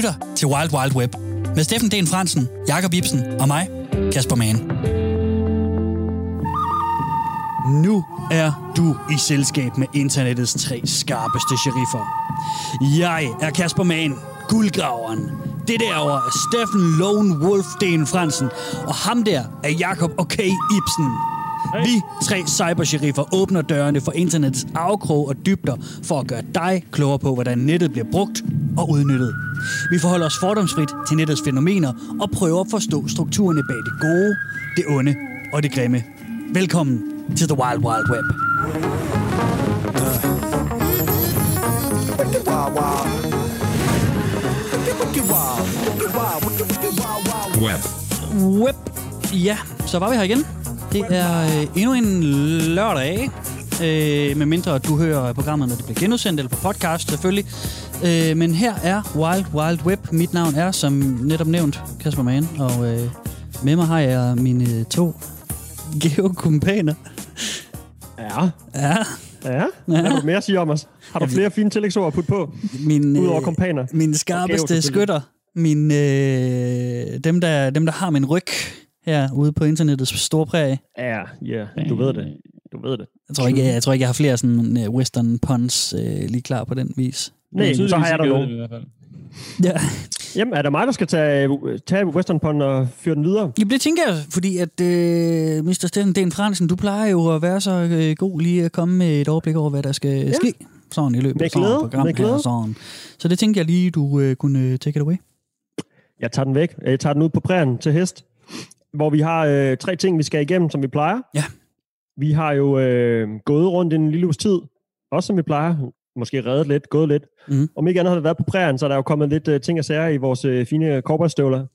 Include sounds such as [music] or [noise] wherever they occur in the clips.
lytter til Wild Wild Web med Steffen Den Fransen, Jakob Ibsen og mig, Kasper Mann. Nu er du i selskab med internettets tre skarpeste sheriffer. Jeg er Kasper Mann, guldgraveren. Det derovre er Steffen Lone Wolf Den Fransen, og ham der er Jakob OK Ibsen. Hey. Vi tre cybersheriffer åbner dørene for internettets afkrog og dybder for at gøre dig klogere på, hvordan nettet bliver brugt og udnyttet. Vi forholder os fordomsfrit til nettets fænomener og prøver at forstå strukturerne bag det gode, det onde og det grimme. Velkommen til The Wild Wild Web. Web. Web. Ja, så var vi her igen. Det er øh, endnu en lørdag, øh, med mindre du hører programmet, når det bliver genudsendt, eller på podcast selvfølgelig. Øh, men her er Wild Wild Web. Mit navn er, som netop nævnt, Kasper Mann, og øh, med mig har jeg mine to geokumpaner. Ja. Ja, Ja. Hvad har du mere at sige om os? Har du flere fine tillægsord at putte på? min, Udover øh, kompaner. mine Og skarpeste selvfølgelig. skytter. Min, øh, dem, der, dem, der har min ryg her ude på internettets store præg. Ja, ja. Du ved det. Du ved det. Jeg tror ikke, jeg, jeg, tror ikke, jeg har flere sådan uh, western puns uh, lige klar på den vis. Nej, så har jeg der nogen. ikke, i hvert fald. Ja. Jamen, er det mig, der skal tage, tage Western Pond og fyre den videre? Jamen, det tænker jeg, fordi at uh, Mr. Steffen Den Fransen, du plejer jo at være så uh, god lige at komme med et overblik over, hvad der skal ja. ske sådan i løbet af sådan program med her. glæde. Sådan. Så det tænkte jeg lige, du uh, kunne take it away. Jeg tager den væk. Jeg tager den ud på prærien til hest, hvor vi har øh, tre ting, vi skal igennem, som vi plejer. Ja. Vi har jo øh, gået rundt en lille uges tid, også som vi plejer. Måske reddet lidt, gået lidt. Mhm. Om ikke andet har det været på prærien, så er der jo kommet lidt øh, ting og sager i vores øh, fine cowboystøvler.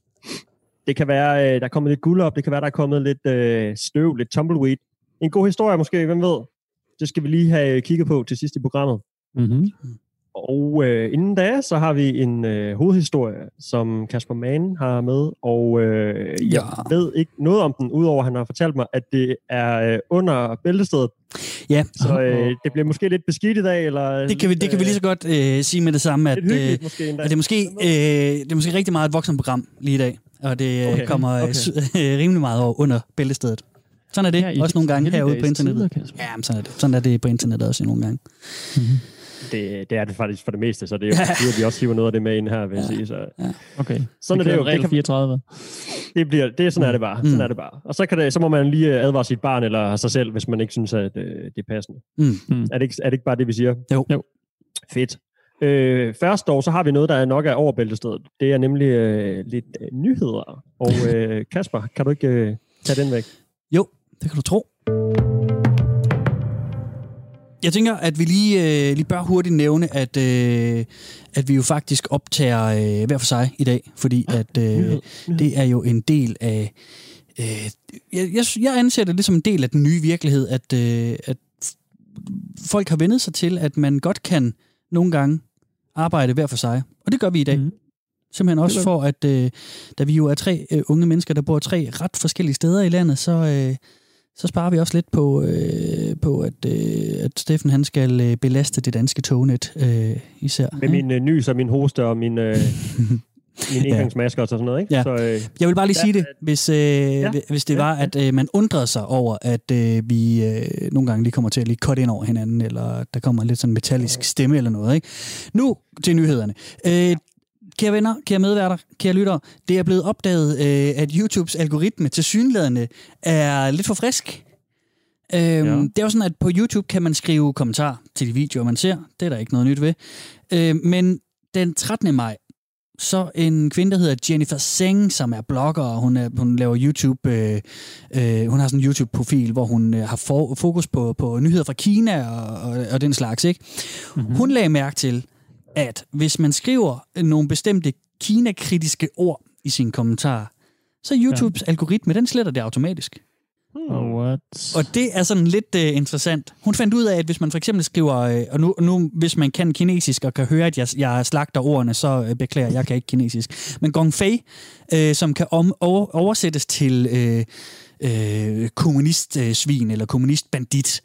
Det kan være, øh, der er kommet lidt guld op, det kan være, der er kommet lidt øh, støv, lidt tumbleweed. En god historie måske, hvem ved? Det skal vi lige have kigget på til sidst i programmet. Mm-hmm. Og øh, inden da, så har vi en øh, hovedhistorie, som Kasper Mann har med, og øh, jeg Ja. ved ikke noget om den, udover at han har fortalt mig, at det er øh, under bæltestedet. Ja, Så øh, det bliver måske lidt beskidt i dag, eller... det kan vi, det kan vi lige så godt uh, sige med det samme, at, måske endda. at det, er måske, uh, det er måske rigtig meget et voksenprogram lige i dag, og det uh, Okay, kommer okay. okay. [laughs] rimelig meget over under bæltestedet. Sådan er det, Ja, også nogle gange herude på internettet. Ja, men sådan er det. Sådan er det på internettet også nogle gange. Det, det er det faktisk for det meste, så det er jo [laughs] fordi, at vi også hiver noget af det med ind her, vil jeg sige. Så Okay. Sådan er Vi det jo. Det, regel kan, 34. det, bliver, det er sådan er det bare. Sådan Mm. er det bare. Og så, kan det, så må man lige øh, advare sit barn eller sig selv, hvis man ikke synes, at øh, det er passende. Mm. Er det, ikke, er det ikke bare det, vi siger? Jo. Jo. Fedt. Øh, først dog, så har vi noget, der nok er over bæltestedet. Det er nemlig øh, lidt øh, nyheder. Og [laughs] øh, Kasper, kan du ikke øh, tage den væk? Jo, det kan du tro. Jeg tænker, at vi lige, øh, lige bør hurtigt nævne, at, øh, at vi jo faktisk optager øh, hver for sig i dag, fordi at øh, det er jo en del af... Øh, jeg, jeg, jeg anser det lidt som en del af den nye virkelighed, at, øh, at folk har vendet sig til, at man godt kan nogle gange arbejde hver for sig. Og det gør vi i dag. Mhm. Simpelthen også for, at øh, da vi jo er tre øh, unge mennesker, der bor tre ret forskellige steder i landet, så, øh, så sparer vi også lidt på, øh, på at, øh, at Steffen han skal øh, belaste det danske tognet øh, især. Med min øh, nys og min hoste og min, øh, [laughs] min indgangsmasker og sådan noget, ikke? Ja. Så, øh, Jeg vil bare lige Ja, sige det, hvis, øh, ja, hvis det ja, var, at øh, man undrede sig over, at øh, vi øh, nogle gange lige kommer til at lige cut ind over hinanden, eller der kommer lidt sådan metallisk stemme eller noget. Ikke? Nu til nyhederne. Øh, Kære venner, kære medværter, kære lyttere, det er blevet opdaget, øh, at YouTubes algoritme til synlædende er lidt for frisk. Øhm, ja. Det er jo sådan, at på YouTube kan man skrive kommentar til de videoer, man ser. Det er der ikke noget nyt ved. Øh, men den 13. maj, så en kvinde, der hedder Jennifer Seng, som er blogger, og hun, er, hun laver YouTube, øh, øh, hun har sådan en YouTube-profil, hvor hun øh, har for, fokus på, på nyheder fra Kina og, og, og den slags. Ikke? Mm-hmm. Hun lagde mærke til, at hvis man skriver nogle bestemte Kina-kritiske ord i sine kommentarer, så YouTubes ja. algoritme, den sletter det automatisk. Oh, what? Og det er sådan lidt uh, interessant. Hun fandt ud af, at hvis man for eksempel skriver, uh, og nu, nu hvis man kan kinesisk og kan høre, at jeg, jeg slagter ordene, så uh, beklager jeg, kan ikke kinesisk. Men gong fei, uh, som kan om, over, oversættes til uh, uh, kommunistsvin eller kommunistbandit,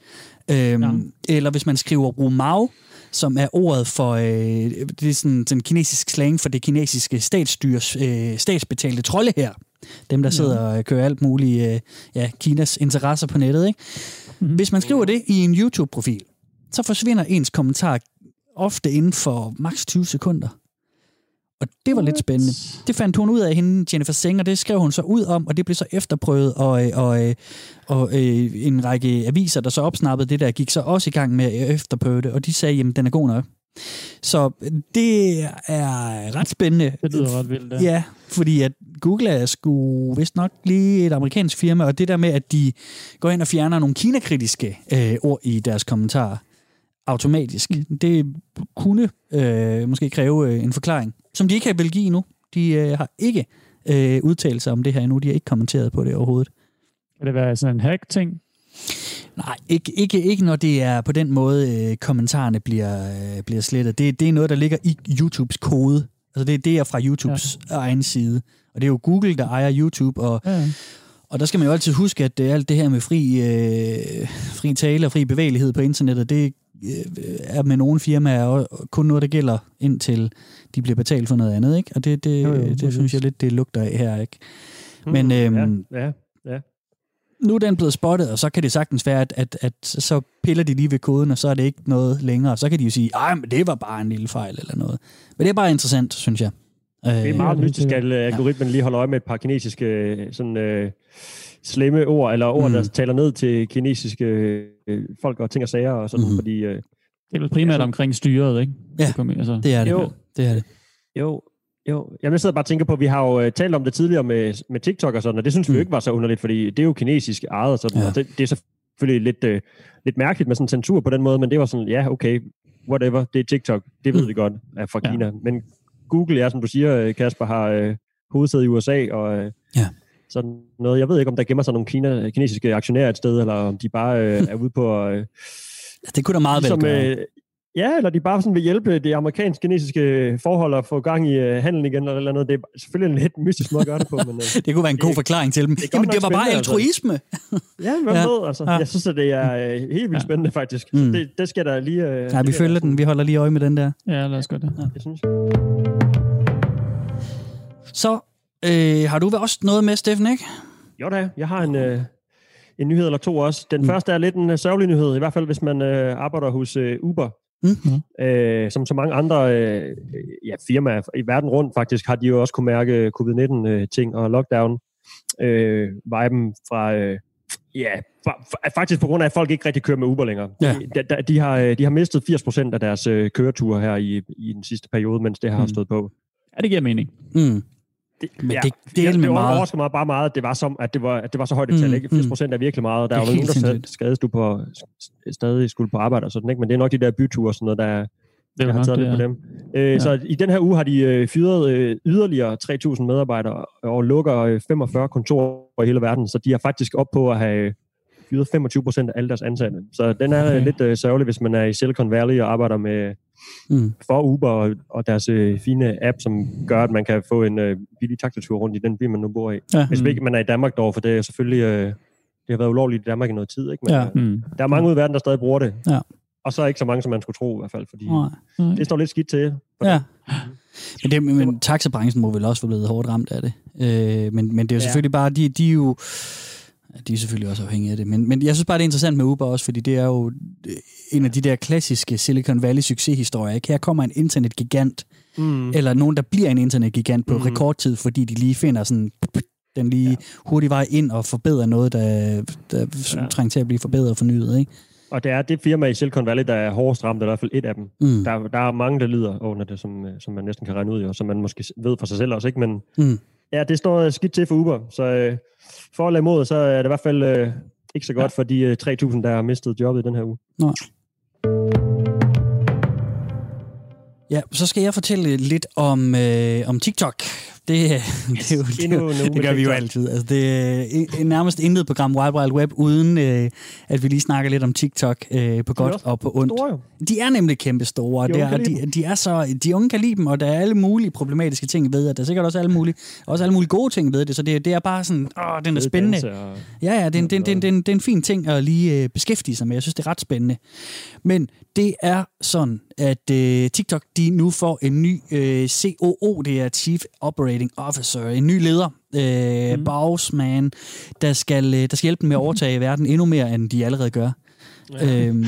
Øhm, ja. Eller hvis man skriver Romao, som er ordet for, øh, det er sådan den kinesiske slang for det kinesiske statsstyrs, øh, statsbetalte trolde her. Dem, der sidder og kører alt muligt, øh, ja, Kinas interesser på nettet, ikke? Mm-hmm. Hvis man skriver det i en YouTube-profil, så forsvinder ens kommentar ofte inden for maks 20 sekunder. Og det var lidt spændende. Det fandt hun ud af hende, Jennifer Seng, og det skrev hun så ud om, og det blev så efterprøvet, og, og, og, og øh, en række aviser, der så opsnappede det der, gik så også i gang med at efterprøve det, og de sagde, jamen den er god nok. Så det er ret spændende. Det lyder ret vildt, ja. Ja, fordi at Google er sgu vist nok lige et amerikansk firma, og det der med, at de går ind og fjerner nogle kinakritiske øh, ord i deres kommentarer automatisk, det kunne øh, måske kræve øh, en forklaring, som de ikke har vil give endnu. De øh, har ikke øh, udtalt sig om det her endnu. De har ikke kommenteret på det overhovedet. Kan det være sådan en hack-ting? Nej, ikke, ikke, ikke når det er på den måde, øh, kommentarerne bliver, øh, bliver slettet. Det, det er noget, der ligger i YouTubes kode. Altså det, det er fra YouTubes ja. egen side. Og det er jo Google, der ejer YouTube, og, ja. og der skal man jo altid huske, at alt det her med fri, øh, fri tale og fri bevægelighed på internettet, det er med nogle firmaer kun noget, der gælder indtil de bliver betalt for noget andet. Ikke? Og det, det, jo, jo, det, det synes jeg lidt, det lugter af her. Ikke? Men mm, øhm, ja, ja, ja nu er den blevet spottet, og så kan det sagtens være, at, at, at så piller de lige ved koden, og så er det ikke noget længere. Så kan de jo sige, men det var bare en lille fejl eller noget. Men det er bare interessant, synes jeg. Det er meget mystisk, at algoritmen lige holder øje med et par kinesiske sådan, øh, slemme ord, eller ord, mm. der taler ned til kinesiske øh, folk og ting og sager og sådan, mm. fordi... Øh, det er vel primært altså, omkring styret, ikke? Ja, det, altså. det er det. Jo, det er det. Jo, jo, jeg sidder bare og tænker på, at vi har jo uh, talt om det tidligere med, med TikTok og sådan, og det synes mm. vi jo ikke var så underligt, fordi det er jo kinesisk ejet og sådan, ja. og det, det er selvfølgelig lidt, uh, lidt mærkeligt med sådan censur på den måde, men det var sådan, ja, okay, whatever, det er TikTok, det ved mm. vi godt er fra ja. Kina, men Google, ja, som du siger, Kasper, har uh, hovedsæde i USA, og uh, ja. Sådan noget, jeg ved ikke, om der gemmer sig nogle Kina, kinesiske aktionærer et sted, eller om de bare uh, [laughs] er ude på... Uh, det kunne da meget ligesom, vel gøre. Ja, eller de bare sådan vil hjælpe det amerikansk-kinesiske forhold at få gang i uh, handelen igen, eller, eller noget. Det er selvfølgelig en lidt mystisk måde at gøre det på. Men, uh, [laughs] det kunne være en god forklaring til dem. Det Jamen, det var bare altså. altruisme. Altså. [laughs] ja, hvad ja. ved, altså. Ja. Jeg synes, at det er uh, helt vildt ja. spændende, faktisk. Mm. Det, det skal der lige... Uh, ja, vi følger den. Vi holder lige øje med den der. Ja, lad os gøre det. Ja. Jeg synes. Så øh, har du også noget med, Steffen, ikke? Jo da, jeg har en... Uh, en nyhed eller to også. Den mm. første er lidt en uh, sørgelig nyhed, i hvert fald hvis man uh, arbejder hos uh, Uber. Mm-hmm. Øh, som så mange andre øh, ja, firmaer i verden rundt faktisk, har de jo også kunne mærke covid-19-ting og lockdown øh, viben fra... Øh, ja, faktisk på grund af, at folk ikke rigtig kører med Uber længere. Ja. De, de, de, har, øh, de har mistet 80% af deres øh, køreture her i, i den sidste periode, mens det har mm. stået på. Ja, det giver mening. Mm. Det, Men ja, det, det, det, det overrasker mig bare meget, at det var, som, at det var, at det var så højt et tal. Mm, ikke? 80 mm. procent er virkelig meget, og der er jo nogen, der skades du på, stadig skulle på arbejde og sådan, ikke? men det er nok de der byture og sådan noget, der, det jeg har taget det, lidt på dem. Øh, ja. Så i den her uge har de øh, fyret øh, yderligere 3.000 medarbejdere og lukker øh, 45 kontorer i hele verden, så de er faktisk op på at have fyret 25 procent af alle deres ansatte. Så den er okay. lidt øh, sørgelig, hvis man er i Silicon Valley og arbejder med mm. for Uber og, og deres øh, fine app, som gør, at man kan få en øh, billig taxatur rundt i den by, man nu bor i. Ja. Hvis mm. ikke man er i Danmark dog, for det er selvfølgelig... Øh, det har været ulovligt i Danmark i noget tid, ikke? Men ja. øh, mm. der er mange ud i verden, der stadig bruger det. Ja. Og så er ikke så mange, som man skulle tro i hvert fald, fordi Nej. det står lidt skidt til. Ja. Men, det, men taxabranchen må vel også være blevet hårdt ramt af det. Øh, men, men det er jo ja. selvfølgelig bare, de, de er jo de er selvfølgelig også afhængige af det. Men, men jeg synes bare, det er interessant med Uber også, fordi det er jo øh, en af de der klassiske Silicon Valley succeshistorier. Ikke? Her kommer en internetgigant, mm. eller nogen, der bliver en internetgigant på mm. rekordtid, fordi de lige finder sådan den lige ja. hurtig vej ind og forbedrer noget, der, der ja. trænger til at blive forbedret og fornyet. Ikke? Og det er det firma i Silicon Valley, der er hårdest ramt, i hvert fald et af dem. Mm. Der, der er mange, der lider under det, som, øh, som man næsten kan regne ud, og som man måske ved for sig selv også, ikke? Men mm. Ja, det står skidt til for Uber, så øh, for eller imod, så er det i hvert fald øh, ikke så godt ja. for de øh, 3.000, der har mistet jobbet i den her uge. Nej. Ja, så skal jeg fortælle lidt om, øh, om TikTok. Det, det, er jo, det, er jo, det gør vi jo altid. Altså, det er nærmest intet program Wild Wild Web, uden øh, at vi lige snakker lidt om TikTok øh, på godt og på ondt. Store, de er nemlig kæmpe store. De, er, de, de, er så, de unge kan lide dem, og der er alle mulige problematiske ting ved det. Der er sikkert også alle mulige, også alle mulige gode ting ved det, så det, det er bare sådan, åh, den er spændende. Ja, ja, det er, det, er, det, er, det, er det er en fin ting at lige øh, beskæftige sig med. Jeg synes, det er ret spændende. Men det er sådan, at øh, TikTok de nu får en ny øh, COO, det er Chief Operating Officer, en ny leder, øh, mm. bossman, der skal, øh, der skal hjælpe dem med at [laughs] overtage verden endnu mere, end de allerede gør. Ja. Øhm,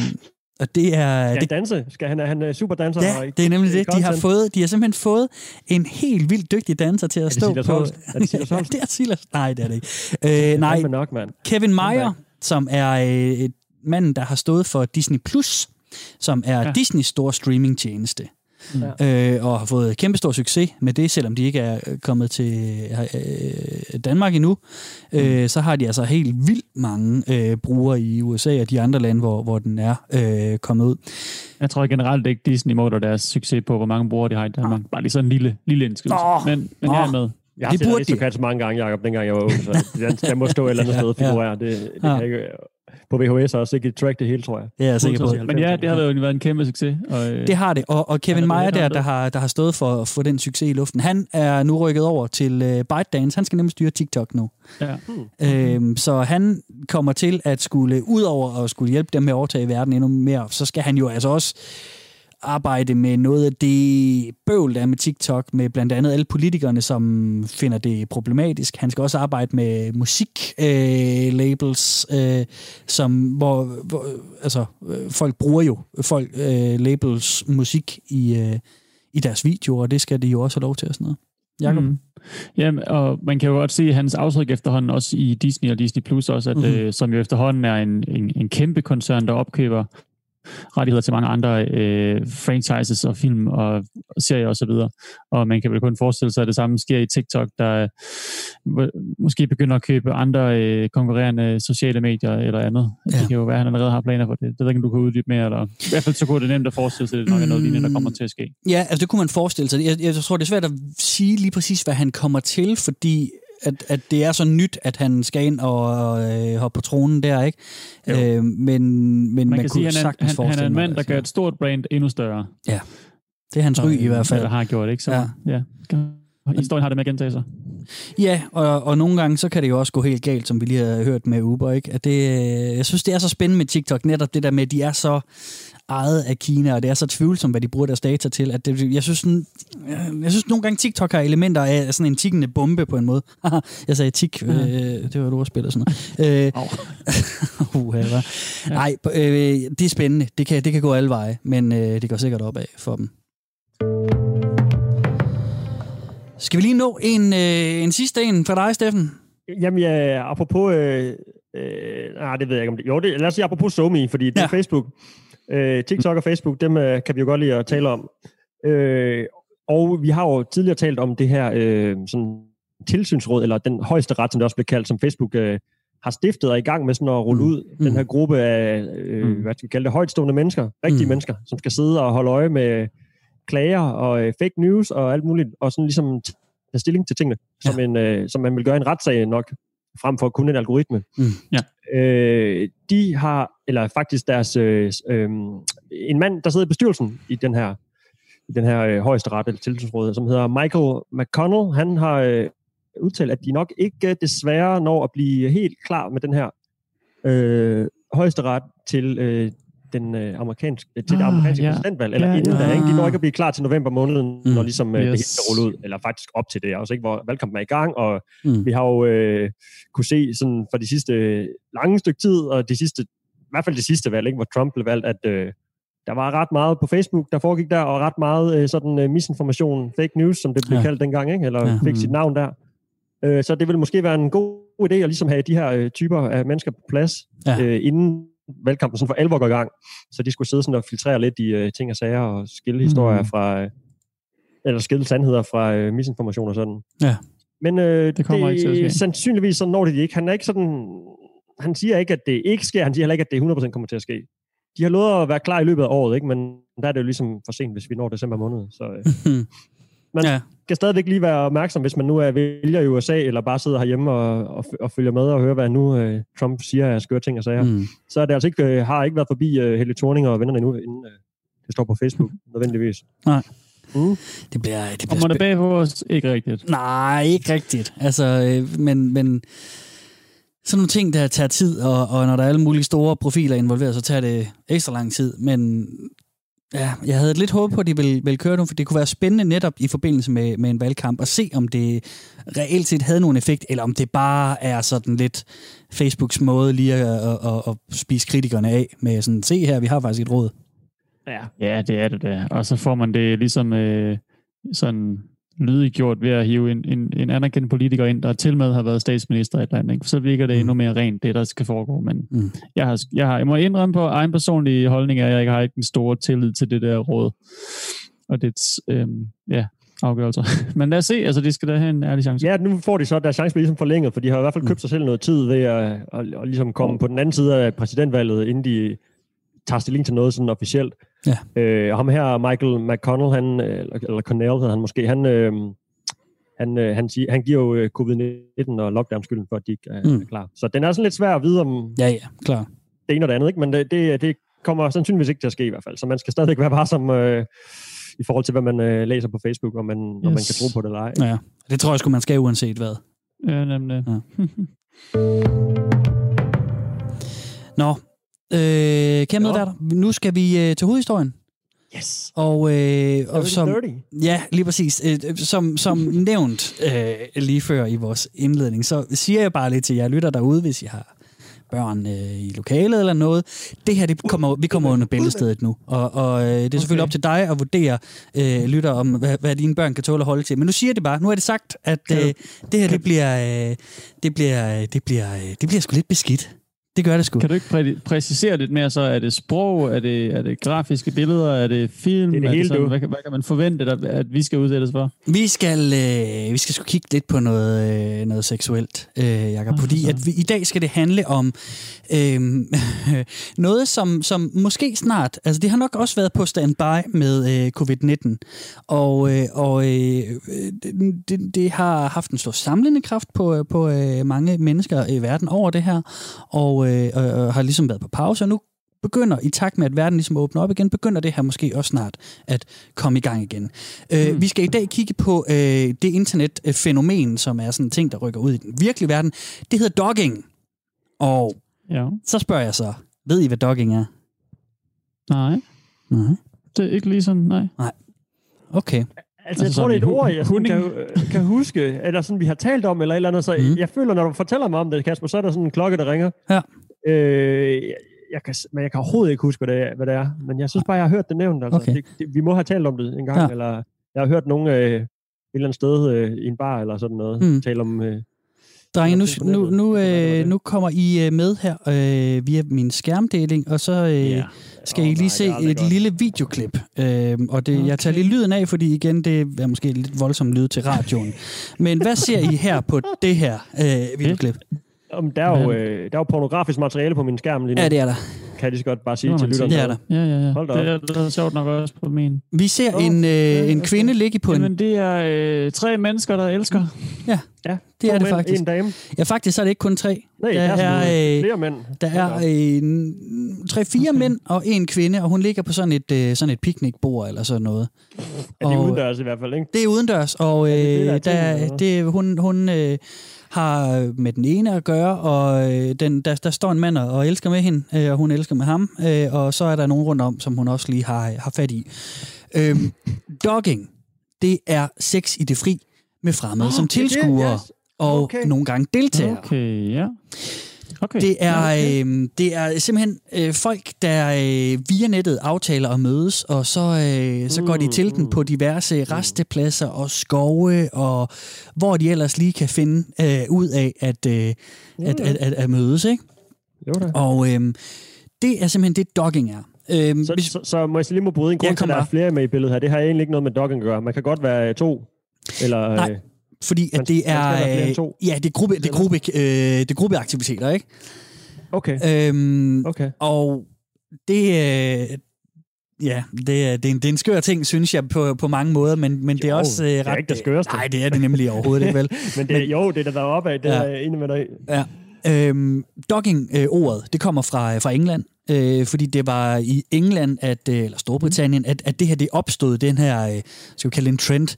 og det er... Skal det, danse? Skal han, han er super danser? Ja, det er nemlig det. De har, fået, de har simpelthen fået en helt vildt dygtig danser til at er det stå på... Er det Silas [laughs] Holst? det er Silas. Nej, det er det ikke. Øh, nej, nok, mand. Kevin Meyer, som er øh, manden, der har stået for Disney+, Plus, som er ja. Disneys store streamingtjeneste. Mm. Øh, og har fået kæmpestor succes med det, selvom de ikke er kommet til øh, Danmark endnu. Mm. Øh, så har de altså helt vildt mange øh, brugere i USA og de andre lande, hvor, hvor den er øh, kommet ud. Jeg tror generelt ikke, Disney måler deres succes på, hvor mange brugere de har i Danmark. Ah. Bare lige sådan en lille, lille indskydelse. Oh. Men, men oh. jeg er med. Jeg har det set Aristocats mange gange, Jacob, dengang jeg var ung, så den, den må stå et eller andet [laughs] sted og figurere. Ja. Det, det ja. kan ikke, på VHS også ikke track det hele, tror jeg. Det er jeg sikker på. Men ja, det har jo været en kæmpe succes. Og, øh, det har det, og, og Kevin Meyer der, der har, der har stået for, for den succes i luften, han er nu rykket over til uh, ByteDance. Han skal nemlig styre TikTok nu. Ja. Hmm. Øhm, så han kommer til at skulle, ud over at skulle hjælpe dem med at overtage verden endnu mere, så skal han jo altså også arbejde med noget af det bøvl, der er med TikTok, med blandt andet alle politikerne, som finder det problematisk. Han skal også arbejde med musiklabels, øh, øh, som, hvor, hvor altså, øh, folk bruger jo folk øh, labels musik i, øh, i deres videoer, og det skal de jo også have lov til og sådan noget. Jacob? Mm. Ja, og man kan jo godt se hans aftryk efterhånden også i Disney og Disney Plus også, at, mm-hmm. øh, som jo efterhånden er en, en, en kæmpe koncern, der opkøber rettigheder til mange andre øh, franchises og film og serier osv. Og, og man kan vel kun forestille sig, at det samme sker i TikTok, der øh, måske begynder at købe andre øh, konkurrerende sociale medier eller andet. Ja. Det kan jo være, at han allerede har planer for det. Det ved ikke, om du kan uddybe mere. Eller... I hvert fald så kunne det nemt at forestille sig, at det nok er noget lignende, der kommer til at ske. Ja, altså det kunne man forestille sig. Jeg, jeg tror, det er svært at sige lige præcis, hvad han kommer til, fordi at, at det er så nyt, at han skal ind og øh, hoppe på tronen der, ikke? Øh, men men man, man kan kunne sige, han, han, han er en mand, der gør et stort brand endnu større. Ja, det er hans ry i hvert fald. Eller har gjort, ikke? Så, ja. ja. Historien har det med at gentage sig. Ja, og, og nogle gange så kan det jo også gå helt galt, som vi lige har hørt med Uber. Ikke? At det, jeg synes, det er så spændende med TikTok, netop det der med, at de er så ejet af Kina, og det er så tvivlsomt, hvad de bruger deres data til, at det, jeg synes, jeg synes nogle gange TikTok har elementer af sådan en tikkende bombe på en måde. [laughs] jeg sagde tik, øh, det var et ordspil og sådan noget. Øh, [laughs] uh. Nej, øh, det er spændende. Det kan, det kan gå alle veje, men øh, det går sikkert opad for dem. Skal vi lige nå en, øh, en sidste en fra dig, Steffen? Jamen ja, apropos... Øh, øh, nej, det ved jeg ikke om det... Jo, det, lad os sige apropos SoMe, fordi det ja. er Facebook. Øh, TikTok og Facebook, dem øh, kan vi jo godt lide at tale om. Øh, og vi har jo tidligere talt om det her øh, sådan tilsynsråd, eller den højeste ret, som det også blev kaldt, som Facebook øh, har stiftet og er i gang med sådan at rulle mm. ud. Mm. Den her gruppe af, øh, mm. hvad skal vi kalde det, højtstående mennesker, rigtige mm. mennesker, som skal sidde og holde øje med klager og øh, fake news og alt muligt, og sådan ligesom tage stilling til tingene, ja. som, en, øh, som man vil gøre en retssag nok, frem for kun en algoritme. Mm. Ja. Øh, de har, eller faktisk deres, øh, øh, en mand, der sidder i bestyrelsen i den her, i den her øh, højeste ret, eller tilsynsråd, som hedder Michael McConnell, han har øh, udtalt, at de nok ikke desværre når at blive helt klar med den her øh, højeste ret til øh, den øh, amerikanske, til det ah, amerikanske ja. præsidentvalg, eller ja, inden ja. der, ikke? De når ikke at blive klar til november måned, mm. når ligesom øh, yes. det hele er rullet ud, eller faktisk op til det, også ikke, hvor valgkampen er i gang, og mm. vi har jo øh, kunne se sådan for de sidste lange stykke tid, og de sidste, i hvert fald det sidste valg, ikke, hvor Trump blev valgt, at øh, der var ret meget på Facebook, der foregik der, og ret meget øh, sådan øh, misinformation, fake news, som det blev ja. kaldt dengang, ikke? eller ja. fik sit mm. navn der. Øh, så det vil måske være en god idé at ligesom have de her øh, typer af mennesker på plads, ja. øh, inden valgkampen sådan for alvor går i gang. Så de skulle sidde sådan og filtrere lidt i uh, ting og sager og skille historier mm. fra, uh, eller skille sandheder fra uh, misinformation og sådan. Ja. Men uh, det, kommer det, ikke til at ske. sandsynligvis så når det de ikke. Han er ikke sådan, han siger ikke, at det ikke sker. Han siger heller ikke, at det 100% kommer til at ske. De har lovet at være klar i løbet af året, ikke? men der er det jo ligesom for sent, hvis vi når december måned. Så, uh, [laughs] man Ja. skal stadigvæk lige være opmærksom, hvis man nu er vælger i USA, eller bare sidder herhjemme og, og, og følger med og hører, hvad nu øh, Trump siger af skøre ting og sager. Mm. Så er det altså ikke, øh, har ikke været forbi øh, Helle Thorning og vennerne endnu, inden øh, det står på Facebook, nødvendigvis. Nej. Mm. Det bliver, det bliver Kommer det bag på os? Ikke rigtigt. Nej, ikke rigtigt. Altså, øh, men, men sådan nogle ting, der tager tid, og, og når der er alle mulige store profiler involveret, så tager det ekstra lang tid. Men ja, jeg havde lidt håb på, at de ville, ville køre nu, for det kunne være spændende netop i forbindelse med, med en valgkamp, at se, om det reelt set havde nogen effekt, eller om det bare er sådan lidt Facebooks måde lige at, at, at, at spise kritikerne af, med sådan, se her, vi har faktisk et råd. Ja. Ja, det er det da. Og så får man det ligesom øh, sådan lydiggjort ved at hive en, en, en anerkendt politiker ind, der til med har været statsminister eller et eller andet. Ikke? Så virker det Mm. endnu mere rent, det der skal foregå. Men Mm. jeg, har, jeg, har, jeg må indrømme på egen personlig holdning, at jeg ikke har ikke den store tillid til det der råd. Og det øhm, ja, afgørelser. [laughs] Men lad os se, altså det skal da have en ærlig chance. Ja, nu får de så deres chance bliver ligesom forlænget, for de har i hvert fald købt sig selv noget tid ved at, at, at, at ligesom komme på den anden side af præsidentvalget, inden de tager stilling til noget sådan officielt. Ja. Øh, og ham her, Michael McConnell, han, øh, eller, Cornell hedder han måske, han, øh, han, øh, han, siger, han giver jo øh, covid-19 og lockdown skylden for, at de ikke er, Mm. er klar. Så den er sådan lidt svær at vide om Ja, ja, klar. det ene og det andet, ikke? men det, det, det kommer sandsynligvis ikke til at ske i hvert fald. Så man skal stadigvæk være varsom øh, i forhold til, hvad man øh, læser på Facebook, og man, yes. om man kan tro på det eller ej. Ja. Det tror jeg sgu, man skal uanset hvad. Ja, nemlig. Ja. [laughs] Nå, øh, kære medværter, nu skal vi øh, til hovedhistorien. Yes! Og, øh, og som, ja, lige præcis. Øh, som, som [laughs] nævnt øh, lige før i vores indledning, så siger jeg bare lidt til jer lytter derude, hvis I har børn øh, i lokalet eller noget. Det her, det kommer, vi kommer under bæltestedet nu, og, og øh, det er selvfølgelig Okay. op til dig at vurdere, øh, lytter, om hvad, hvad dine børn kan tåle at holde til. Men nu siger det bare. Nu er det sagt, at øh, det her, det bliver, øh, det bliver, det bliver, øh, det bliver sgu lidt beskidt. Det gør det sgu. Kan du ikke præ- præcisere lidt mere så? Er det sprog? Er det, er det grafiske billeder? Er det film? Det er det er hele, sådan, hvad, kan- hvad kan man forvente, at, at vi skal udsættes for? Vi skal, øh, vi skal sgu kigge lidt på noget, øh, noget seksuelt, øh, Jacob, Nå, fordi at vi, i dag skal det handle om øh, [laughs] noget, som, som måske snart, altså det har nok også været på standby med øh, covid-19, og, øh, og øh, det, det, det har haft en stor samlende kraft på, på øh, mange mennesker i verden over det her, og, øh, og, og har ligesom været på pause, og nu begynder, i takt med, at verden ligesom åbner op igen, begynder det her måske også snart at komme i gang igen. Øh, vi skal i dag kigge på øh, det internetfænomen, som er sådan en ting, der rykker ud i den virkelige verden. Det hedder dogging. Og Ja. så spørger jeg så, ved I, hvad dogging er? Nej, Nej. det er ikke lige sådan, nej. Okay. Altså, Altså jeg tror, det er et ord, jeg sådan kan, øh, kan huske, eller sådan, vi har talt om, eller et eller andet. Så mm. jeg føler, når du fortæller mig om det, Kasper, så er der sådan en klokke, der ringer. Ja. Øh, jeg, jeg kan, men jeg kan overhovedet ikke huske, hvad det, er, hvad det er. Men jeg synes bare, jeg har hørt det nævnt. Altså. Okay. Det, det, vi må have talt om det en gang, Ja. eller jeg har hørt nogen øh, et eller andet sted øh, i en bar, eller sådan noget, mm. tale om... Øh, Drenge, nu, nu, nu, øh, nu kommer I øh, med her øh, via min skærmdeling, og så øh, Ja. skal Åh, I lige nej, se et godt. lille videoklip. Øh, og det, jeg tager lige lyden af, fordi igen, det er måske lidt voldsom lyd til radioen. Men hvad ser I her på det her øh, videoklip? Om, der, er jo, øh, der er jo pornografisk materiale på min skærm lige nu, Ja, det er der. kan jeg lige så godt bare sige til lytterne. Det er der. Ja, ja, ja. Hold da op. Det er, det er sjovt nok også på min. Vi ser Nå, en, ja, øh, en kvinde ligge på en... Jamen, det er øh, tre mennesker, der elsker. Ja, Det er to det mænd, faktisk. En dame. Ja, faktisk så er det ikke kun tre. Nej, Der der, er, er, øh, flere mænd. Der er en, tre-fire okay. mænd og en kvinde, og hun ligger på sådan et, øh, sådan et piknikbord eller sådan noget. Ja, det er og- udendørs i hvert fald, ikke? Det er udendørs, og øh, Er det det, der er der, det, hun, hun øh, har med den ene at gøre, og øh, den, der, der står en mand og, og elsker med hende, øh, og hun elsker med ham, øh, og så er der nogen rundt om, som hun også lige har, har fat i. Øhm, dogging, det er sex i det fri med fremmede oh, som er tilskuere yes. og Okay. nogle gange deltagere. Okay, ja. Okay. Det er, Ja, okay. øh, det er simpelthen øh, folk, der øh, via nettet aftaler at mødes, og så, øh, så går de i Mm, mm. på diverse restepladser og skove, og hvor de ellers lige kan finde øh, ud af at, øh, at, at, at, at mødes. Ikke? Jo da. Og øh, det er simpelthen det, dogging er. Øh, Så, hvis, så, så må jeg lige må bryde en Ja, grund til, kom at der er flere med i billedet her. Det har egentlig ikke noget med dogging at gøre. Man kan godt være to. Eller, Nej. øh, fordi at det man flere er, øh, ja, det er, gruppe, det er, gruppe, øh, det er gruppeaktiviteter, ikke? Okay, Øhm, okay. Og det, øh, Ja, det er, det, er en, det er en skør ting, synes jeg, på, på mange måder, men, men det er Jo, også øh, det er ret... ikke det. Nej, det er det nemlig overhovedet ikke, vel? Men det, jo, det er der op af, det Ja. er jeg enig med dig. Ja. Øhm, dogging-ordet, det kommer fra, fra England, øh, fordi det var i England, at, øh, eller Storbritannien, at, at det her det opstod, den her, øh, skal vi kalde en trend,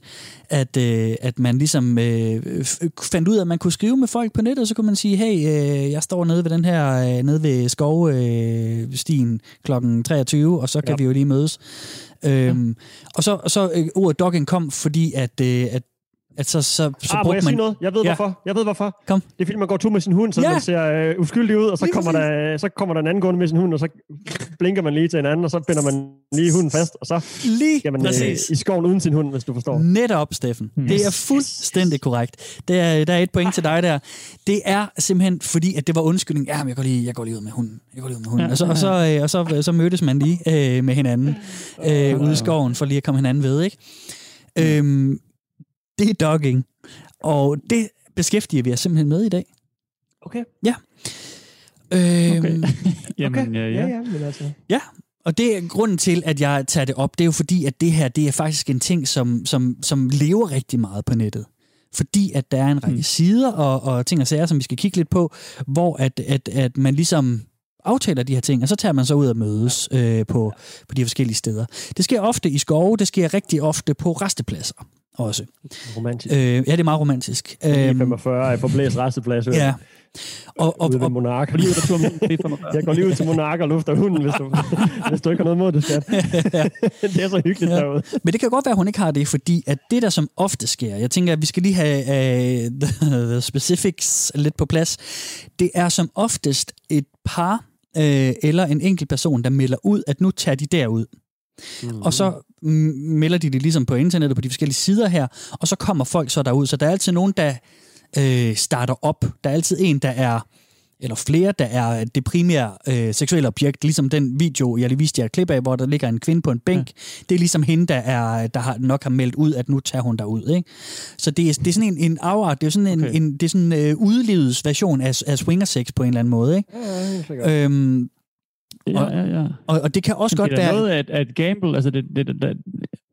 at, øh, at man ligesom øh, fandt ud af, at man kunne skrive med folk på nettet, og så kunne man sige, hey, øh, jeg står nede ved den her, øh, nede ved skovstien øh, klokken 23, og så kan Ja. vi jo lige mødes. Øhm, Og så, og så øh, ordet dogging kom, fordi at, øh, at, at så, så, så ah, må jeg man... sige noget? Jeg ved Ja. hvorfor. Jeg ved hvorfor. Kom. Det er fordi, man går tur med sin hund, så Ja. man ser øh, uskyldig ud, og så Lige kommer, der, så kommer der en anden gående med sin hund, og så blinker man lige til en anden, og så binder man lige hunden fast, og så Lige skal man øh, præcis. i skoven uden sin hund, hvis du forstår. Netop, Steffen. Hmm. Det er fuldstændig korrekt. Det er, der er et point til dig der. Det er simpelthen fordi, at det var undskyldning. Ja, men jeg går lige, jeg går lige ud med hunden. Jeg går lige ud med hunden. Ja, Og så, og så, øh, og så, så mødtes man lige øh, med hinanden øh, ude i skoven, for lige at komme hinanden ved. Ikke? Øhm, det er dogging. Og det beskæftiger vi os simpelthen med i dag. Okay. Øhm, Okay. [laughs] Jamen, okay. ja, ja, ja. ja, men altså. Ja, og det er grunden til, at jeg tager det op. Det er jo fordi, at det her det er faktisk en ting, som, som, som lever rigtig meget på nettet. Fordi at der er en række Mm. sider og, og ting og sager, som vi skal kigge lidt på, hvor at, at, at man ligesom aftaler de her ting, og så tager man så ud og mødes øh, på, på de forskellige steder. Det sker ofte i skove, det sker rigtig ofte på restepladser også. Romantisk. Øh, ja, det er meget romantisk. Øh, Øhm, 45 er på blæs resteplads. ja. Og, og, Ude ved og, Monark. Lige ud 45. Jeg går lige ud til Monark og lufter hunden, hvis du, [laughs] hvis du ikke har noget mod det, skat. [laughs] det er så hyggeligt Ja. derude. Men det kan godt være, at hun ikke har det, fordi at det, der som ofte sker, jeg tænker, at vi skal lige have uh, the, [laughs] the specifics lidt på plads, det er som oftest et par uh, eller en enkelt person, der melder ud, at nu tager de derud. Mm. Og så melder de det ligesom på internettet, på de forskellige sider her, og så kommer folk så derud. Så der er altid nogen, der øh, starter op. Der er altid en, der er eller flere, der er det primære øh, seksuelle objekt, ligesom den video, jeg lige viste jer et klip af, hvor der ligger en kvinde på en bænk. Ja. Det er ligesom hende, der, er, der har nok har meldt ud, at nu tager hun derud. Ikke? Så det er, det er sådan en, en afart, det er sådan en, Okay. en, det er sådan øh, udlevets version af, af swingersex på en eller anden måde. Ikke? Ja, sikkert. Øhm, Ja, ja, ja. og, og det kan også godt det er da være... noget at, at gamble, altså det, det, det, det,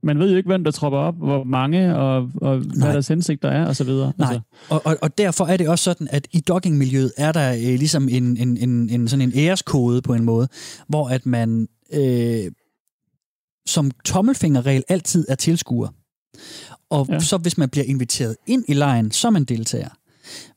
man ved jo ikke, hvem der tropper op, hvor mange, og, og hvad deres hensigter er, og så videre. Nej, Altså, og, og, og derfor er det også sådan, at i doggingmiljøet er der øh, ligesom en, en, en, en, sådan en æreskode på en måde, hvor at man øh, som tommelfingerregel altid er tilskuer. Og. Ja. så hvis man bliver inviteret ind i lejen, så er man deltager.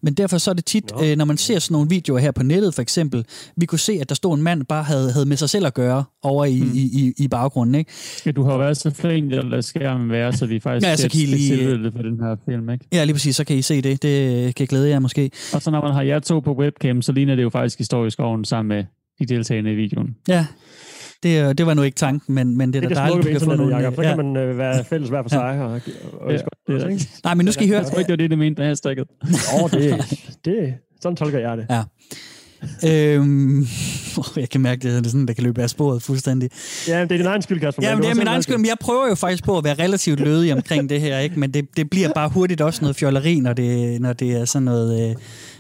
Men derfor så er det tit, øh, når man ser sådan nogle videoer her på nettet for eksempel, vi kunne se, at der stod en mand, der bare havde, havde med sig selv at gøre over i, Hmm. i, i, i baggrunden. Ikke? ja, du har jo været så flink at lade skærmen være, så vi faktisk Ja, så kan I lige- for den her film, ikke? Ja, lige præcis, så kan I se det. Det kan glæde jer måske. Og så når man har jer to på webcam, så ligner det jo faktisk historisk skoven sammen med de deltagende i videoen. Ja, det, øh, det var nu ikke tanken, men, men det er Det da er det dejligt, smukke du kan få nogle... Jacob. Så ja. kan man øh, være fælles hver for sig. Og, [laughs] og, og, Ja, det er rigtigt. Nej, men nu skal I høre... Jeg tror ikke, det var det, det mente, da jeg strikket. [laughs] Åh, det, det, sådan tolker jeg det. Ja. Øhm, jeg kan mærke, det er sådan, der kan løbe af sporet fuldstændig. Ja, det er din egen skyld, Kasper. Ja, men det er min egen skyld, men jeg prøver jo faktisk på at være relativt lødig omkring det her, ikke? men det, det bliver bare hurtigt også noget fjolleri, når det, når det er sådan noget, øh,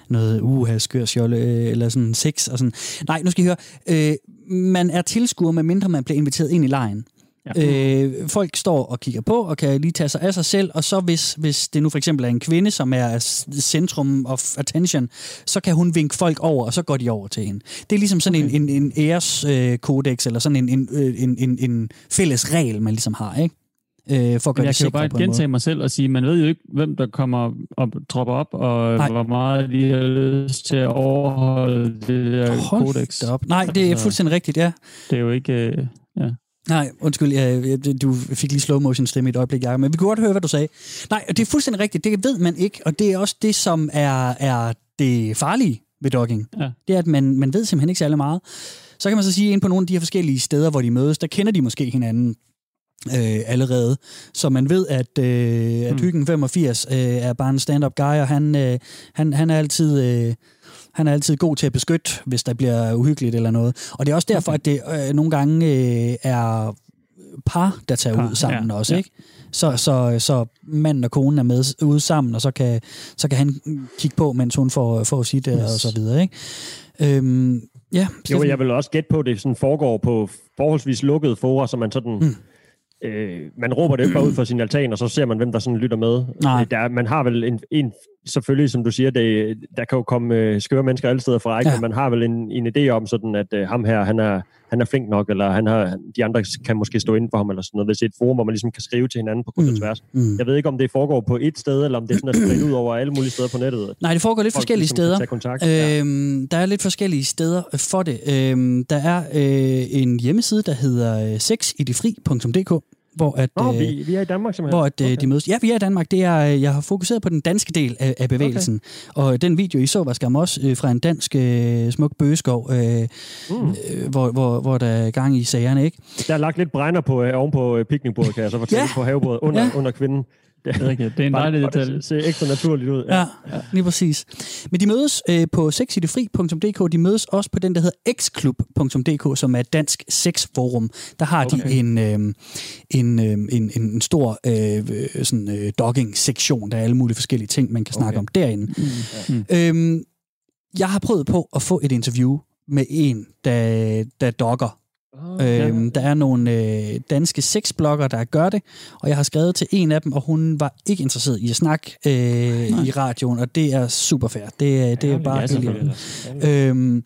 noget uha, skør sjolle, øh, eller sådan sex og sådan. Nej, nu skal I høre. Øh, man er tilskuer, med mindre man bliver inviteret ind i lejen. Ja. Øh, folk står og kigger på, og kan lige tage sig af sig selv, og så hvis, hvis det nu for eksempel er en kvinde, som er centrum of attention, så kan hun vinke folk over, og så går de over til hende. Det er ligesom sådan okay. en, en, en æreskodex, eller sådan en, en, øh, en, en, en fælles regel, man ligesom har, ikke? Øh, for at gøre jeg det kan jo bare sikre på en måde. gentage mig selv og sige, man ved jo ikke, hvem der kommer og tropper op, og Nej. Hvor meget de har lyst til at overholde det der Hold kodex. op. Nej, det er Altså- fuldstændig rigtigt, ja. Det er jo ikke... Øh, ja. Nej, undskyld, jeg, jeg, du fik lige slow motion stemme i et øjeblik, Jacob, men vi kunne godt høre, hvad du sagde. Nej, det er fuldstændig rigtigt, det ved man ikke, og det er også det, som er, er det farlige ved dogging. Ja. Det er, at man, man ved simpelthen ikke særlig meget. Så kan man så sige, at inde på nogle af de her forskellige steder, hvor de mødes, der kender de måske hinanden øh, allerede. Så man ved, at, øh, at Mm. Hyggen 85 øh, er bare en stand-up guy, og han, øh, han, han er altid... Øh, han er altid god til at beskytte, hvis der bliver uhyggeligt eller noget. Og det er også derfor, at det øh, nogle gange øh, er par, der tager Par, ud sammen ja, også, ja. ikke? Så, så, så manden og konen er med ude sammen, og så kan, så kan han kigge på, mens hun får, får sit yes. Yes. og så videre, ikke? Øhm, Ja, Jo, jeg vil også gætte på, at det sådan foregår på forholdsvis lukkede fora, så man sådan... Mm. Øh, man råber det ikke bare ud fra sin altan, og så ser man, hvem der sådan lytter med. Nej. Øh, Der, man har vel en, en selvfølgelig, som du siger, det, der kan jo komme øh, skøre mennesker alle steder fra, ikke? Ja. men man har vel en, en idé om sådan, at øh, ham her, han er, han er flink nok, eller han har, de andre kan måske stå inden for ham, eller sådan noget, hvis det er et forum, hvor man ligesom kan skrive til hinanden på kryds og tværs. Mm. Jeg ved ikke, om det foregår på et sted, eller om det sådan er spredt ud over alle mulige steder på nettet. Nej, det foregår lidt Folk forskellige ligesom steder. kontakt. Ja. Øhm, der er lidt forskellige steder for det. Øhm, der er øh, en hjemmeside, der hedder øh, sexidefri.dk, hvor at, Nå, øh, vi, vi er i Danmark simpelthen. hvor at, okay. de mødes. Ja, vi er i Danmark. Det er, øh, jeg har fokuseret på den danske del af, af bevægelsen. Okay. Og den video, I så, var skam også øh, fra en dansk øh, smuk bøgeskov, øh, Mm. øh, hvor, hvor, hvor der er gang i sagerne, ikke? Der er lagt lidt brænder på, øh, oven på øh, piknikbordet, kan jeg så fortælle, Ja. på havebordet under, Ja. under kvinden. Det, Det er rigtigt. Det er en dejlig detalje. Det ser ekstra naturligt ud. Ja, ja. lige præcis. Men de mødes øh, på sexidefri.dk. De mødes også på den, der hedder xklub.dk, som er et dansk sexforum. Der har okay. de en, øh, en, øh, en, en, en stor øh, sådan, øh, dogging-sektion. Der er alle mulige forskellige ting, man kan snakke Okay. om derinde. Mm. Øhm, jeg har prøvet på at få et interview med en, der, der dogger. Oh, Øhm, der er nogle øh, danske sexblogger, der gør det, og jeg har skrevet til en af dem, og hun var ikke interesseret i at snakke øh, i radioen, og det er super fair. Det, er- det er bare Ja, helt. Øhm,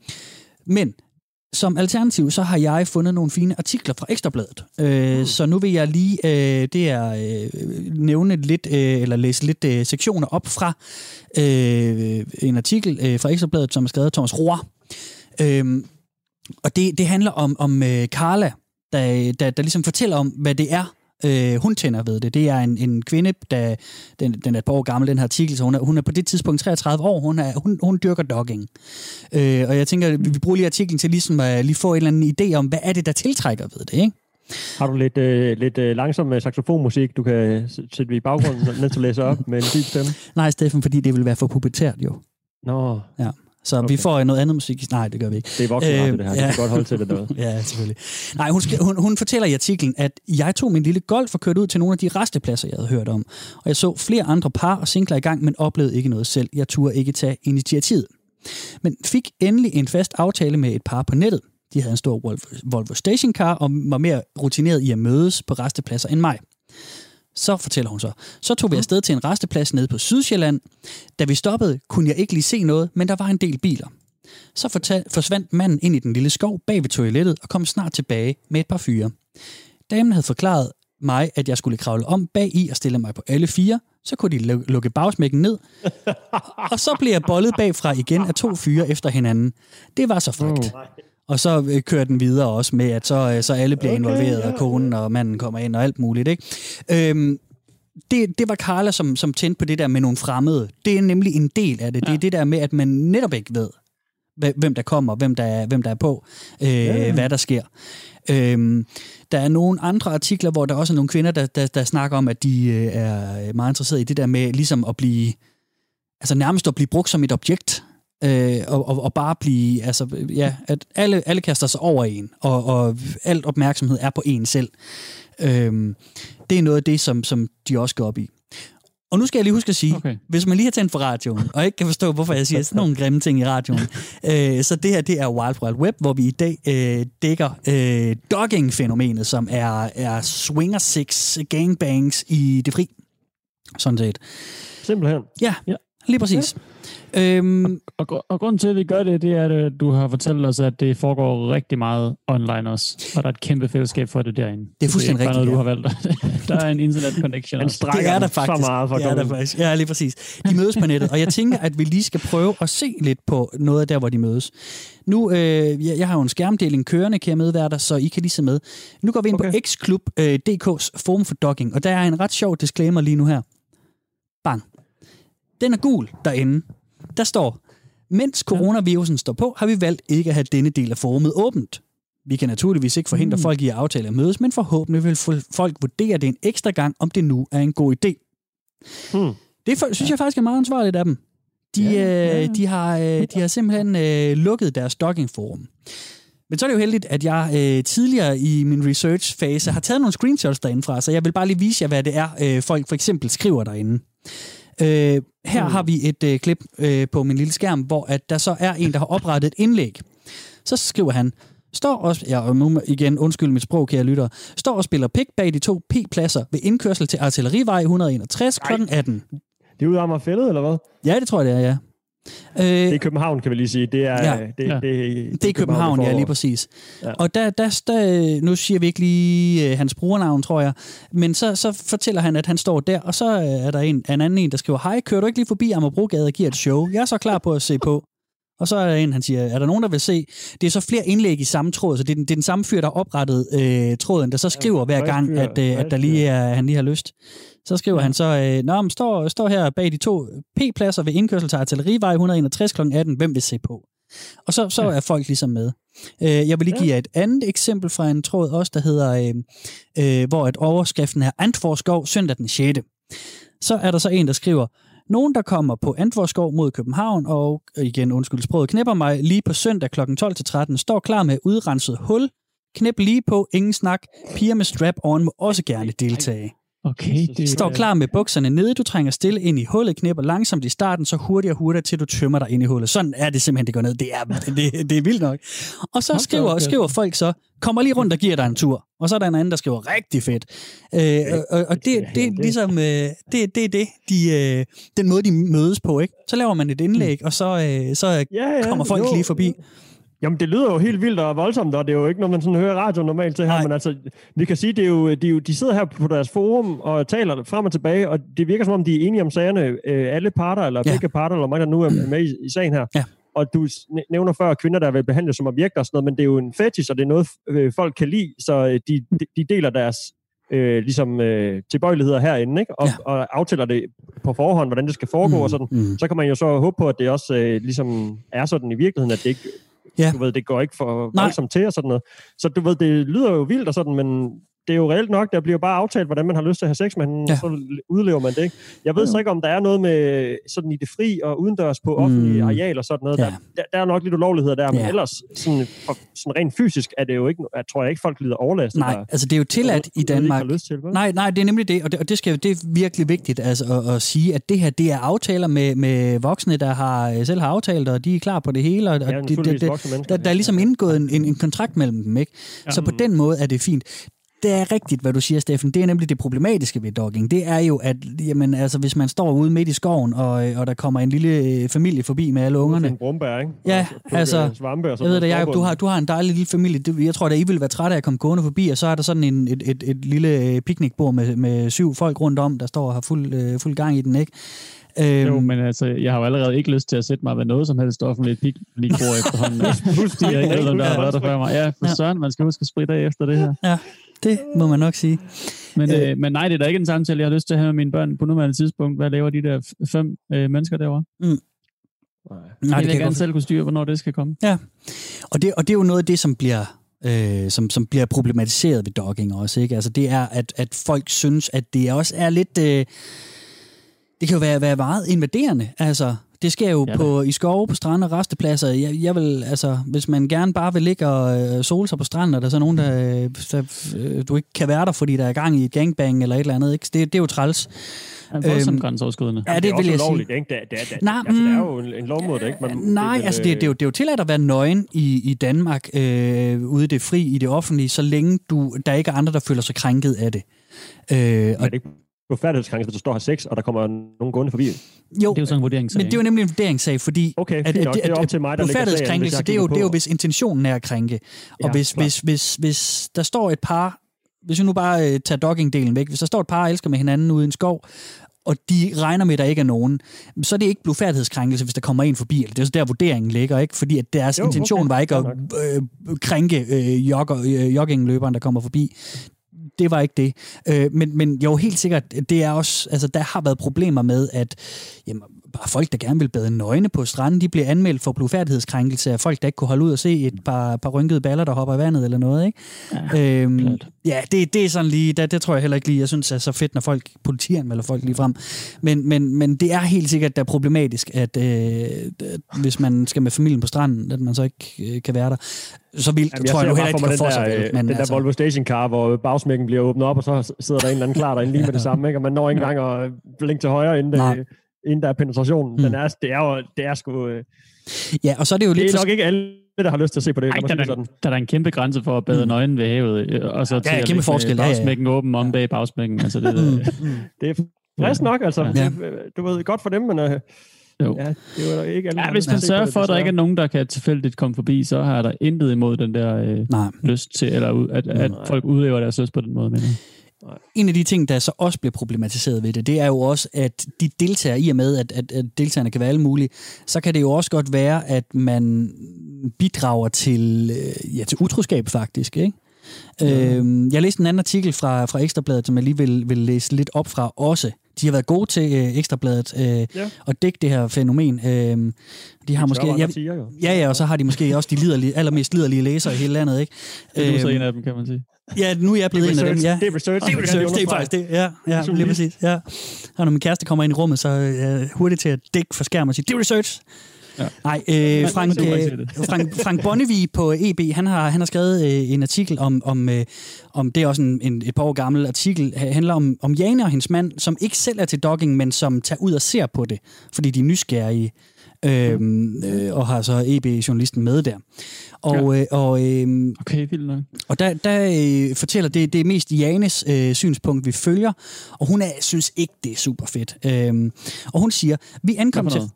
men som alternativ, så har jeg fundet nogle fine artikler fra Ekstrabladet. Øh, Så nu vil jeg lige øh, det er, øh, nævne lidt, øh, eller læse lidt øh, sektioner op fra øh, en artikel øh, fra Ekstrabladet, som er skrevet af Thomas Rohr. Øhm, og det, det handler om, om øh, Carla, der, der, der ligesom fortæller om, hvad det er, øh, hun tænder ved det. Det er en, en kvinde, der, den, den er et par år gammel, den her artikel, så hun er, hun er på det tidspunkt 33 år, hun, er, hun, hun dyrker dogging. Øh, og jeg tænker, vi vi bruger lige artiklen til ligesom at lige få en eller anden idé om, hvad er det, der tiltrækker ved det, ikke? Har du lidt, øh, lidt øh, langsom øh, saxofonmusik, du kan sætte i baggrunden, mens du læser op med en dyb stemme? [laughs] Nej, Steffen, fordi det vil være for pubertært jo. Nå, Så okay. vi får noget andet musik. Nej, det gør vi ikke. det er voksen Øh, det her. Ja. kan godt holde til det derude. [laughs] Ja, selvfølgelig. Nej, hun, hun, hun fortæller i artiklen, at jeg tog min lille golf og kørte ud til nogle af de restepladser, jeg havde hørt om. Og jeg så flere andre par og singler i gang, men oplevede ikke noget selv. Jeg turde ikke tage initiativet. Men fik endelig en fast aftale med et par på nettet. De havde en stor Volvo, Volvo stationcar og var mere rutineret i at mødes på restepladser end mig. Så fortæller hun så. Så tog vi afsted til en resteplads nede på Sydsjælland. Da vi stoppede, kunne jeg ikke lige se noget, men der var en del biler. Så fortal- forsvandt manden ind i den lille skov bag ved toilettet og kom snart tilbage med et par fyre. Damen havde forklaret mig, at jeg skulle kravle om bag i og stille mig på alle fire, så kunne de lu- lukke bagsmækken ned, [laughs] og så blev jeg bollet bagfra igen af to fyre efter hinanden. Det var så frækt. Og så øh, kører den videre også med, at så, øh, så alle bliver Okay, involveret, ja, og konen og manden kommer ind og alt muligt. Ikke? Øhm, det, det var Carla, som, som tændte på det der med nogle fremmede. Det er nemlig en del af det. Det er det der med, at man netop ikke ved, hvem der kommer, hvem der er, hvem der er på, øh, ja. hvad der sker. Øhm, der er nogle andre artikler, hvor der også er nogle kvinder, der, der, der snakker om, at de øh, er meget interesserede i det der med ligesom at blive, altså nærmest at blive brugt som et objekt, øh, og, og, og bare blive, altså ja, at alle, alle kaster sig over en, og, og alt opmærksomhed er på en selv. Øhm, det er noget af det, som, som de også går op i. Og nu skal jeg lige huske at sige, okay. Okay. hvis man lige har tændt for radioen, og ikke kan forstå, hvorfor jeg siger sådan nogle grimme ting i radioen, [laughs] øh, så det her, det er Wild Wild Web, hvor vi i dag øh, dækker øh, dogging-fænomenet, som er, er swinger sex gangbangs i det fri. Sådan set. Simpelthen. Ja, ja. Lige præcis. Øhm, Og, gr- og grunden til, at vi gør det, det er, at øh, du har fortalt os, at det foregår rigtig meget online også. Og der er et kæmpe fællesskab for det derinde. Det er fuldstændig ikke bare rigtigt, noget, du har valgt. [laughs] der er en internet connection det er der faktisk. så meget for det er der faktisk. Ja, lige præcis. De mødes på nettet, og jeg tænker, at vi lige skal prøve at se lidt på noget af der, hvor de mødes. Nu, øh, jeg, jeg har jo en skærmdeling kørende, kan jeg medvære dig, så I kan lige se med. Nu går vi ind okay. På xklub.dk's forum for dogging, og der er en ret sjov disclaimer lige nu her. Bang. Den er gul derinde. Der står, mens coronavirusen står på, har vi valgt ikke at have denne del af forumet åbent. Vi kan naturligvis ikke forhindre mm. folk i at aftale at mødes, men forhåbentlig vil fol- folk vurdere det en ekstra gang, om det nu er en god idé. Hmm. Det for- synes jeg faktisk er meget ansvarligt af dem. De, Ja, ja, ja, øh, ja. de, har, øh, de har simpelthen øh, lukket deres doggingforum. Men så er det jo heldigt, at jeg øh, tidligere i min research-fase har taget nogle screenshots derindefra, så jeg vil bare lige vise jer, hvad det er, øh, folk for eksempel skriver derinde. Øh, her Hmm. har vi et øh, klip øh, på min lille skærm, hvor at der så er en, der har oprettet et indlæg. Så skriver han, står og, ja, og nu igen, undskyld mit sprog, kære lytter, står og spiller pik bag de to P-pladser ved indkørsel til Artillerivej 161 kl. 18. Det er ude af Amagerfællet, eller hvad? Ja, det tror jeg, det er, ja. Øh, Det er København, kan vi lige sige. Det er, Ja. det, Ja. det, det, det er København, ja, det lige præcis. Ja. Ja. Og der, der, der, nu siger vi ikke lige øh, hans brugernavn, tror jeg, men så, så fortæller han, at han står der, og så øh, er der en, en anden en, der skriver, hej, kører du ikke lige forbi Amagerbrogade og giver et show? Jeg er så klar på at se på. Og så er der en, han siger, er der nogen, der vil se? Det er så flere indlæg i samme tråd, så det er den, det er den samme fyr, der oprettet øh, tråden, der så skriver hver gang, at, øh, at der lige er, han lige har lyst. Så skriver han så, øh, Nå, men står, står her bag de to P-pladser ved indkørsel til Artillerivej 161 kl. 18. Hvem vil se på? Og så, så Ja. er folk ligesom med. Øh, jeg vil lige Ja. give jer et andet eksempel fra en tråd også, der hedder, øh, øh, hvor et overskriften er Antvorskov søndag den 6. Så er der så en, der skriver, nogen, der kommer på Antvorskov mod København, og igen, undskyld sproget, knipper mig lige på søndag kl. 12-13, står klar med udrenset hul, knip lige på, ingen snak, piger med strap on må også gerne deltage. Okay, det Står klar med bukserne nede, du trænger stille ind i hullet, knipper langsomt i starten, så hurtigt og hurtigt, til du tømmer dig ind i hullet. Sådan er det simpelthen, det går ned. Det er, [laughs] det, det er vildt nok. Og så skriver, ja. skriver folk så, kommer lige rundt og giver dig en tur. Og så er der en anden, der skriver, rigtig fedt. Øh, og, og, det, det er ligesom, øh, det, det er det, de, øh, den måde, de mødes på, ikke? Så laver man et indlæg, og så, øh, så Ja, ja, kommer folk jo. lige forbi. Jamen, det lyder jo helt vildt og voldsomt, og det er jo ikke noget, man sådan hører radio normalt til her, Nej. men altså, vi kan sige, det er jo, de, er jo, de sidder her på deres forum og taler frem og tilbage, og det virker som om, de er enige om sagerne, øh, alle parter, eller Ja. begge parter, eller mange, der nu er med i, i sagen her. Ja. Og du nævner før kvinder, der vil behandles som objekter og sådan noget, men det er jo en fetish, og det er noget, øh, folk kan lide, så øh, de, de, de deler deres øh, ligesom, øh, tilbøjeligheder herinde, ikke? Og, Ja. og aftaler det på forhånd, hvordan det skal foregå Mm, og sådan. mm. Så kan man jo så håbe på, at det også øh, ligesom er sådan i virkeligheden, at det ikke Ja. du ved, det går ikke for voldsomt til og sådan noget. Så du ved, det lyder jo vildt og sådan, men det er jo reelt nok, der bliver bare aftalt, hvordan man har lyst til at have sex med hende, Ja. ja. så udlever man det, ikke? Jeg ved så ikke, om der er noget med sådan i det fri og udendørs på offentlige Mm. arealer og sådan noget. Ja. Der, der, er nok lidt ulovligheder der, men Ja. ellers sådan, for, sådan rent fysisk er det jo ikke, jeg tror jeg ikke, folk lider overlast. Nej, der, altså det er jo tilladt i Danmark. Lyst til, vel? Nej, nej, det er nemlig det, og det, og det, skal, det er virkelig vigtigt altså, at, at sige, at det her det er aftaler med, med voksne, der har øh, selv har aftalt, og de er klar på det hele, og, og Ja, det, det, det, mennesker. der, der er ligesom indgået en, en, en kontrakt mellem dem, ikke? Ja. Så på den måde er det fint. Det er rigtigt, hvad du siger, Steffen. Det er nemlig det problematiske ved dogging. Det er jo, at jamen, altså, hvis man står ude midt i skoven, og, og der kommer en lille øh, familie forbi med alle ungerne, En brumbær, ikke? Ja, Og så plukke altså, Svampe, og så jeg ved det, Jacob, du har, du har en dejlig lille familie. Jeg tror da, I ville være trætte af at komme gående forbi, og så er der sådan en, et, et, et lille øh, piknikbord med, med syv folk rundt om, der står og har fuld, øh, fuld gang i den, ikke? Øhm, Jo, men altså, jeg har jo allerede ikke lyst til at sætte mig ved noget som helst offentligt piknikbord [laughs] efterhånden. Pludselig, Jeg ikke ved, om der har ikke? været der før mig. Ja, for Ja. søren, man skal huske at spritte af efter det her. Ja, det må man nok sige. Men, Øh. øh, men nej, det er da ikke en samtale, jeg har lyst til at have med mine børn på nuværende tidspunkt. Hvad laver de der fem øh, mennesker derovre? Nej. Nej, det det vil jeg gerne godt selv kunne styre, hvornår det skal komme. Og det, og det er jo noget af det, som bliver, øh, som, som bliver problematiseret ved dogging også. Ikke? Altså det er, at, at folk synes, at det også er lidt... Øh, det kan jo være, være meget invaderende. Altså, det sker jo Ja ja, på, i skove, på strande og restepladser. Jeg, jeg vil, altså, hvis man gerne bare vil ligge og øh, sole sig på stranden, og der er så nogen, der, øh, der øh, du ikke kan være der, fordi der er gang i et gangbang eller et eller andet. Ikke? Det, det er jo træls. Er voldsomt Øhm, grænseoverskridende. Ja, det, det er vil også jeg ulovligt, sige. ikke? Det, er- det, er- det, Nej, altså, det er mm, jo en, en lovmåde, ikke? Man, Nej, vil, altså det, det, er jo, det er jo tilladt at være nøgen i, i Danmark, øh, ude i det fri, i det offentlige, så længe du, der ikke er andre, der føler sig krænket af det. Øh, Er og, det ikke blufærdighedskrænkelse, hvis du står her sex, og der kommer nogen gående forbi? Jo, Det er jo sådan en vurderingssag. men det er jo nemlig en vurderingssag, fordi Okay, at, nok. at, Det er at, op til mig, der lægger sagen, det er jo, det er jo, hvis intentionen er at krænke. Og Ja, hvis, hvis, hvis, hvis der står et par, hvis vi nu bare øh, tager dogging-delen væk, hvis der står et par og elsker med hinanden ude i en skov, og de regner med, at der ikke er nogen, så er det ikke blufærdighedskrænkelse, hvis der kommer en forbi. Det er så der, vurderingen ligger, ikke? Fordi at deres Jo, intention okay. var ikke at øh, krænke øh, jogger, øh, joggingløberen, der kommer forbi. Det var ikke det. Øh, men, men jo, helt sikkert, det er også, altså, der har været problemer med, at jamen, bare folk, der gerne vil bade nøgne på stranden, de bliver anmeldt for blufærdighedskrænkelse af folk, der ikke kunne holde ud og se et par, par rynkede baller, der hopper i vandet eller noget. Ikke? Ja, Øhm, klart. ja, det, det er sådan lige, det, det tror jeg heller ikke lige, jeg synes er så fedt, når folk, politianmelder folk lige frem. Men, men, men det er helt sikkert der er problematisk, at, øh, at hvis man skal med familien på stranden, at man så ikke øh, kan være der. Så vildt Jamen, tror jeg, nu heller ikke, for det for den sig. der, vel, øh, Men den der altså, Volvo Stationcar, hvor bagsmækken bliver åbnet op, og så sidder der en eller anden klar derinde lige med det samme, ikke? og man når ikke engang at blinke til højre, inden, det, inden der er penetrationen. Mm. Den er, det er jo, det er sgu, øh, ja, og så er det jo det lidt... er for- nok ikke alle der har lyst til at se på det. Ej, der, er det der, sådan. der er en kæmpe grænse for at bade mm. nøgen ved havet, øh, og så Ja, til ja, at kæmpe med forskel, ja, ja. bagsmækken åben om bag bagsmækken. Altså, det, Mm. Det er frisk nok, altså. Ja. Det, du ved, godt for dem, men øh, Jo. ja, det er jo ikke alle, Ja, hvis man sørger det, for, at der ikke er nogen, der kan tilfældigt komme forbi, så har der intet imod den der øh, Nej. lyst til, eller ud- at, at Nej. folk udøver deres lyst på den måde. Men, En af de ting, der så også bliver problematiseret ved det, det er jo også, at de deltager, i og med, at, at, at deltagerne kan være alle mulige, så kan det jo også godt være, at man bidrager til, øh, ja, til utroskab faktisk, ikke? Øhm, jeg læste en anden artikel fra, fra Ekstrabladet, som jeg lige vil, vil læse lidt op fra også. De har været gode til øh, Ekstrabladet øh, Ja. at dække det her fænomen. Øh, de har Så måske... Ja, tiger, jo. ja, ja, og så har de måske også de liderlige, allermest liderlige læsere i hele landet, ikke? det er så Øhm, en af dem, kan man sige. Ja, nu er jeg blevet en af dem, ja. Det er research. Det er research, det er faktisk det. Ja, ja lige præcis. Ja. Og når min kæreste kommer ind i rummet, så er jeg hurtigt til at dække for skærmen og sige, det er research. Ja. Nej, øh, Frank, øh. Frank, Frank Bonnevie på EB, han har, han har skrevet øh, en artikel om, om, øh, om det er også en, en, et par år gammel artikel, ha- handler om, om Jane og hendes mand, som ikke selv er til dogging, men som tager ud og ser på det, fordi de er nysgerrige, øh, øh, og har så EB-journalisten med der. Og, øh, og øh, Okay, vildt nok. og der, der øh, fortæller det, det er mest Janes øh, synspunkt, vi følger, og hun er, synes ikke, det er super fedt. Øhm, og hun siger, vi ankom Hvad for til...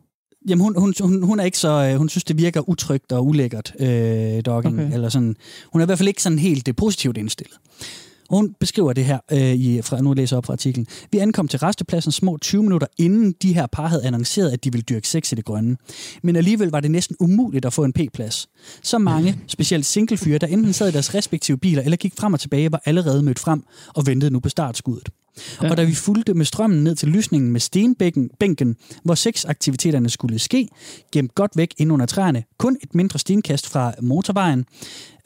Jamen, hun, hun, hun, hun er ikke så... Øh, hun synes, det virker utrygt og ulækkert, øh, dogging. Okay. Eller sådan. Hun er i hvert fald ikke sådan helt øh, positivt indstillet. Hun beskriver det her, øh, i, fra, nu læser jeg op fra artiklen. Vi ankom til restepladsen små 20 minutter inden de her par havde annonceret, at de ville dyrke sex i det grønne. Men alligevel var det næsten umuligt at få en P-plads. Så mange, [laughs] specielt singlefyre, der enten sad i deres respektive biler eller gik frem og tilbage, var allerede mødt frem og ventede nu på startskuddet. Ja. Og da vi fulgte med strømmen ned til lysningen med stenbænken, bænken, hvor sexaktiviteterne skulle ske, gemt godt væk ind under træerne, kun et mindre stenkast fra motorvejen,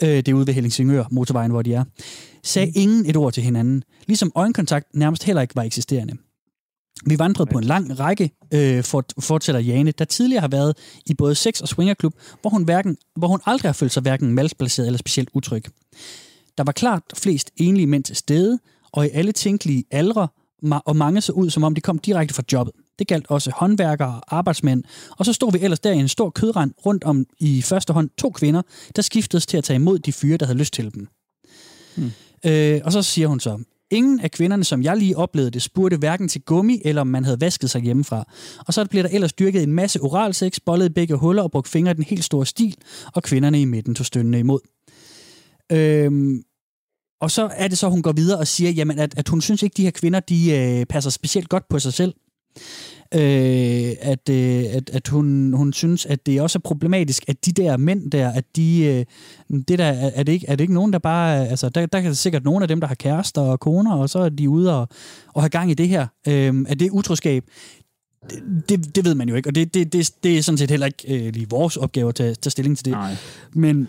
øh, det er ude ved Helsingør, motorvejen, hvor de er, sagde ingen et ord til hinanden, ligesom øjenkontakt nærmest heller ikke var eksisterende. Vi vandrede på en lang række, øh, fort, fortsætter Jane, der tidligere har været i både sex- og swingerklub, hvor hun, hverken, hvor hun aldrig har følt sig hverken malsplaceret eller specielt utryg. Der var klart flest enlige mænd til stede, og i alle tænkelige aldre, og mange så ud, som om de kom direkte fra jobbet. Det galt også håndværkere og arbejdsmænd. Og så stod vi ellers der i en stor kødrand rundt om i første hånd to kvinder, der skiftedes til at tage imod de fyre, der havde lyst til dem. Hmm. Øh, og så siger hun så, ingen af kvinderne, som jeg lige oplevede det, spurgte hverken til gummi, eller om man havde vasket sig hjemmefra. Og så bliver der ellers dyrket en masse oralsex, bollet i begge huller og brugt fingre i den helt store stil, og kvinderne i midten tog stønnende imod. Øhm, og så er det så, hun går videre og siger, jamen, at, at hun synes ikke, de her kvinder, de øh, passer specielt godt på sig selv. Øh, at, øh, at, at hun, hun synes, at det også er problematisk, at de der mænd der, at de, øh, det der, er, er, det ikke, er det ikke nogen, der bare, altså der, der kan sikkert nogen af dem, der har kærester og koner, og så er de ude og, og have gang i det her. Øh, er det utroskab? Det, det, det ved man jo ikke, og det, det, det, det er sådan set heller ikke øh, lige vores opgave at tage, tage stilling til det. Nej. Men,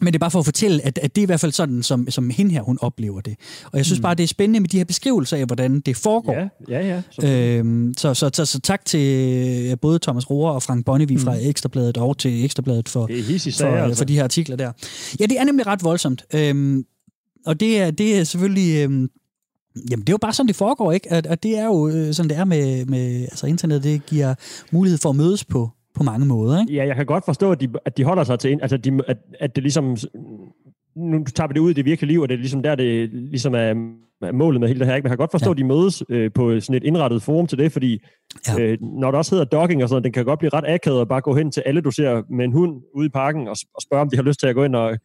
men det er bare for at fortælle, at, at det er i hvert fald sådan, som, som hende her, hun oplever det. Og jeg synes mm. bare, det er spændende med de her beskrivelser af, hvordan det foregår. Ja, ja, ja. Så, Øhm, så, så, så, så tak til både Thomas Rohr og Frank Bonnevie mm. fra Ekstrabladet og til Ekstrabladet for, hissig for, altså. for de her artikler der. Ja, det er nemlig ret voldsomt. Øhm, og det er, det er selvfølgelig... Øhm, Jamen, det er jo bare sådan, det foregår, ikke? Og, og det er jo øh, sådan, det er med, med altså, internet. Det giver mulighed for at mødes på, på mange måder, ikke? Ja, jeg kan godt forstå, at de, at de holder sig til, altså de, at, at det ligesom, nu tager vi det ud i det virkelige liv, og det er ligesom der, det ligesom er, er målet med hele det her, ikke? Jeg kan godt forstå, Ja. at de mødes øh, på sådan et indrettet forum til det, fordi Ja. øh, når det også hedder dogging og sådan noget, den kan godt blive ret akavet at bare gå hen til alle, du ser med en hund ude i parken, og, og spørge, om de har lyst til at gå ind og,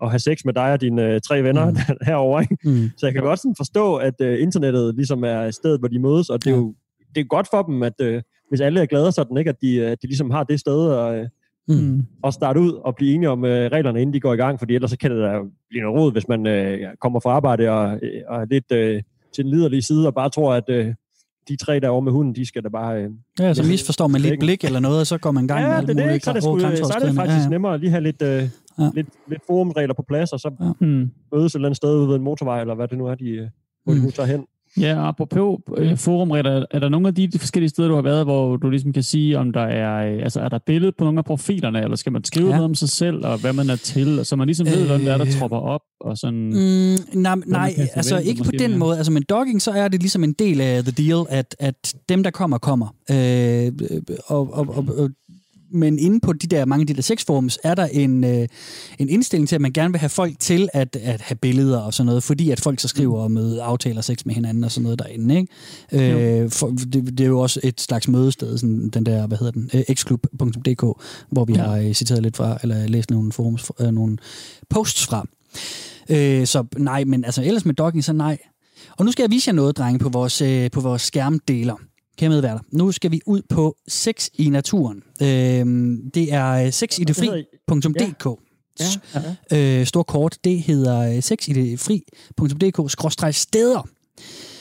og have sex med dig og dine øh, tre venner Mm. [laughs] herovre, ikke? Mm. Så jeg kan godt sådan forstå, at øh, internettet ligesom er et sted, hvor de mødes, og det er Ja. jo det er godt for dem, at øh, hvis alle er glade sådan, ikke, at, de, øh, at de ligesom har det sted og, øh, Mm. at starte ud og blive enige om øh, reglerne, inden de går i gang, fordi ellers så kan det da blive noget råd, hvis man øh, ja, kommer fra arbejde og, øh, og er lidt øh, til den liderlige side, og bare tror, at øh, de tre der over med hunden, de skal da bare... Øh, Ja, så Ja. misforstår man lidt blik eller noget, og så går man i gang med ja, alt det er det, muligt ikke? Så er det, sgu, så er det faktisk Ja, ja. nemmere at lige have lidt, øh, Ja. ja. lidt, lidt forumregler på plads, og så Mm. mødes et eller andet sted ved en motorvej, eller hvad det nu er, de, øh, hvor Mm. de nu tager hen. Ja, apropos øh, forumregler, er der nogle af de forskellige steder, du har været, hvor du ligesom kan sige, om der er, øh, altså er der billede på nogle af profilerne, eller skal man skrive Ja. ja. noget om sig selv, og hvad man er til, og så man ligesom ved, hvem det er, der Øh. tropper op, og sådan... Mm, nej, nej altså ikke på den mere. måde. Altså med dogging, så er det ligesom en del af the deal, at, at dem, der kommer, kommer. Øh, og, og, og, og men inde på de der, mange af de der sexforums, er der en, øh, en indstilling til, at man gerne vil have folk til at, at have billeder og sådan noget, fordi at folk så skriver om møde aftaler sex med hinanden og sådan noget derinde, ikke? Øh, for, det, det, er jo også et slags mødested, sådan den der, hvad hedder den, øh, xklub.dk, hvor vi ja. har øh, citeret lidt fra, eller læst nogle forums, øh, nogle posts fra. Øh, så nej, men altså ellers med dogging, så nej. Og nu skal jeg vise jer noget, drenge, på vores, øh, på vores skærmdeler. Kære medværter, nu skal vi ud på sex i naturen. Øh, det er sexidefri.dk. Ja, ja. Øh, stor kort, det hedder sexidefri.dk-steder.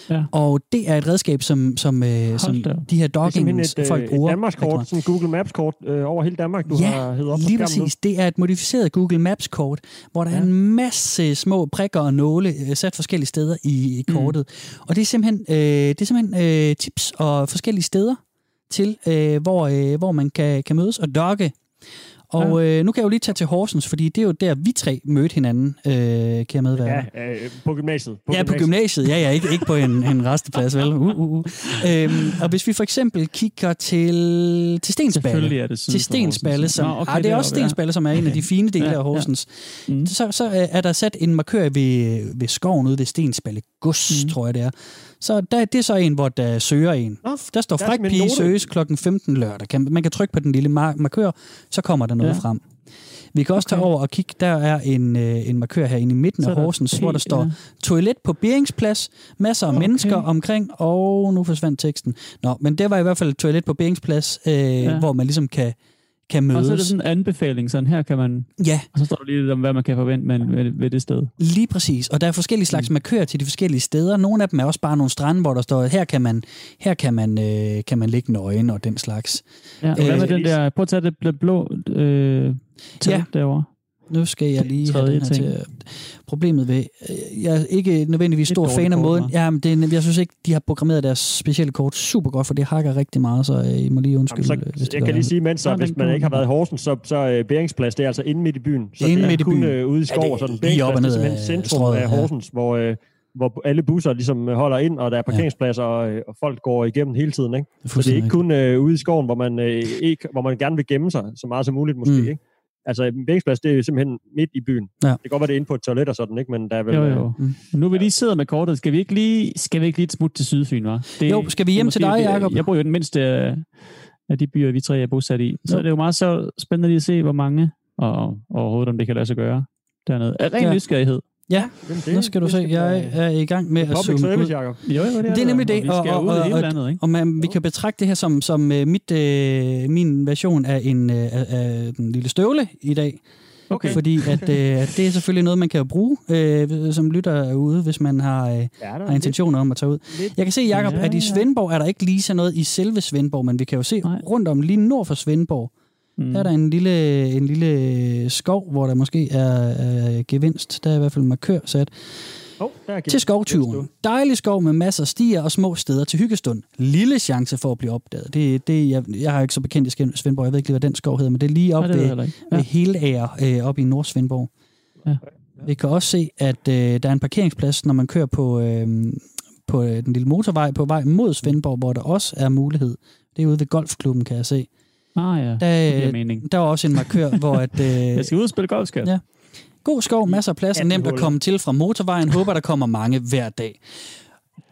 Ja. Og det er et redskab, som, som, øh, som de her dogging-folk bruger. Et Danmarks-kort, sådan Google Maps-kort øh, over hele Danmark, du ja, har hedder op lige præcis. Nu. Det er et modificeret Google Maps-kort, hvor der ja. er en masse små prikker og nåle øh, sat forskellige steder i, i mm. kortet. Mm. Og det er simpelthen, øh, det er simpelthen øh, tips og forskellige steder til, øh, hvor, øh, hvor man kan, kan mødes og dogge og ja. øh, nu kan jeg jo lige tage til Horsens, fordi det er jo der, vi tre mødte hinanden, øh, kan jeg medvære. Ja, øh, på gymnasiet. På ja, gymnasiet. på gymnasiet. Ja, ja, ikke, ikke på en, en resteplads, vel? Uh, uh, uh. Øhm, og hvis vi for eksempel kigger til, til Stensballe. er det Til Stensballe, som, Nå, okay, ah, det er også Stensballe, som er en af de fine dele ja, af Horsens. Ja. Mm. Så, så er der sat en markør ved, ved skoven ude ved Stensballe Gods, mm. tror jeg det er så der, det er så en, hvor der søger en. Nå, der står fræk pige søges kl. 15 lørdag. Kan, man kan trykke på den lille mar- markør, så kommer der noget ja. frem. Vi kan også okay. tage over og kigge. Der er en, øh, en markør herinde i midten af Horsens, hvor der står ja. toilet på Beringsplads, masser af okay. mennesker omkring, og nu forsvandt teksten. Nå, men det var i hvert fald toilet på Beringsplads, øh, ja. hvor man ligesom kan kan mødes. Og så er det sådan en anbefaling, sådan her kan man... Ja. Og så står der lige om, hvad man kan forvente med, ved, ved det sted. Lige præcis. Og der er forskellige slags mm. markører til de forskellige steder. Nogle af dem er også bare nogle strande, hvor der står, her kan man, her kan man, øh, kan man ligge nøgen og den slags. Ja, og hvad med øh, den der... Prøv at tage det blå øh, ja. derovre. Nu skal jeg lige have den her ting. til. Problemet ved, øh, jeg er ikke nødvendigvis stor fan af måden. Ja, men det, jeg synes ikke, de har programmeret deres specielle kort super godt, for det hakker rigtig meget, så øh, I må lige undskylde. Jamen, så, hvis jeg kan lige sige, mens så, hvis man ikke har været i Horsens, så, så uh, Beringsplads, det er altså inde midt i byen. Så inde midt i byen. kun uh, ude i skov, og sådan Beringsplads, det er simpelthen centrum strøget, af Horsens, ja. hvor... Uh, hvor alle busser ligesom holder ind, og der er parkeringspladser, og, og folk går igennem hele tiden. Ikke? Så det er ikke kun uh, ude i skoven, hvor man, uh, ikke, hvor man gerne vil gemme sig så meget som muligt måske. Mm. Ikke? Altså, en bænksplads, det er simpelthen midt i byen. Ja. Det kan godt være, det er inde på et toilet og sådan, ikke? Men der er vel... Jo, jo. Mm. Nu vi lige sidder med kortet. Skal vi ikke lige, skal vi ikke lige smut til Sydfyn, hva? Det, jo, skal vi hjem til dig, Jacob? Jeg bor jo den mindste af de byer, vi tre er bosat i. Så jo. det er jo meget så spændende lige at se, hvor mange, og, og overhovedet, om det kan lade sig gøre dernede. Er ren ja. nysgerrighed. Ja, det, nu skal du se. Jeg er i gang med at zoome service, ud. Jacob. Jo, jo, det, er, det er nemlig det. Og, og, og, og, landet, ikke? og man, vi kan betragte det her som, som uh, mit, uh, min version af en uh, af den lille støvle i dag. Okay. Fordi at, [laughs] uh, det er selvfølgelig noget, man kan bruge uh, som lytter ude, hvis man har, uh, har intentioner om at tage ud. Lidt. Jeg kan se, Jacob, ja, at i Svendborg er der ikke lige så noget i selve Svendborg, men vi kan jo se Nej. rundt om, lige nord for Svendborg, Mm. Der er der en lille, en lille skov, hvor der måske er, er gevinst. Der er i hvert fald markør sat. Oh, der er til skovtyven. Dejlig skov med masser af stier og små steder til hyggestund. Lille chance for at blive opdaget. Det, det, jeg, jeg har ikke så bekendt i Svendborg. Jeg ved ikke lige, hvad den skov hedder, men det er lige op ja, ved, ja. ved Helager øh, op i Nordsvendborg. Ja. Vi kan også se, at øh, der er en parkeringsplads, når man kører på, øh, på øh, den lille motorvej på vej mod Svendborg, hvor der også er mulighed. Det er ude ved golfklubben, kan jeg se. Ah ja, der, det giver mening. Der var også en markør, [laughs] hvor at... Øh, jeg skal ud og spille golf, skat. Ja. God skov, masser af plads, nemt at komme til fra motorvejen. Håber, der kommer mange hver dag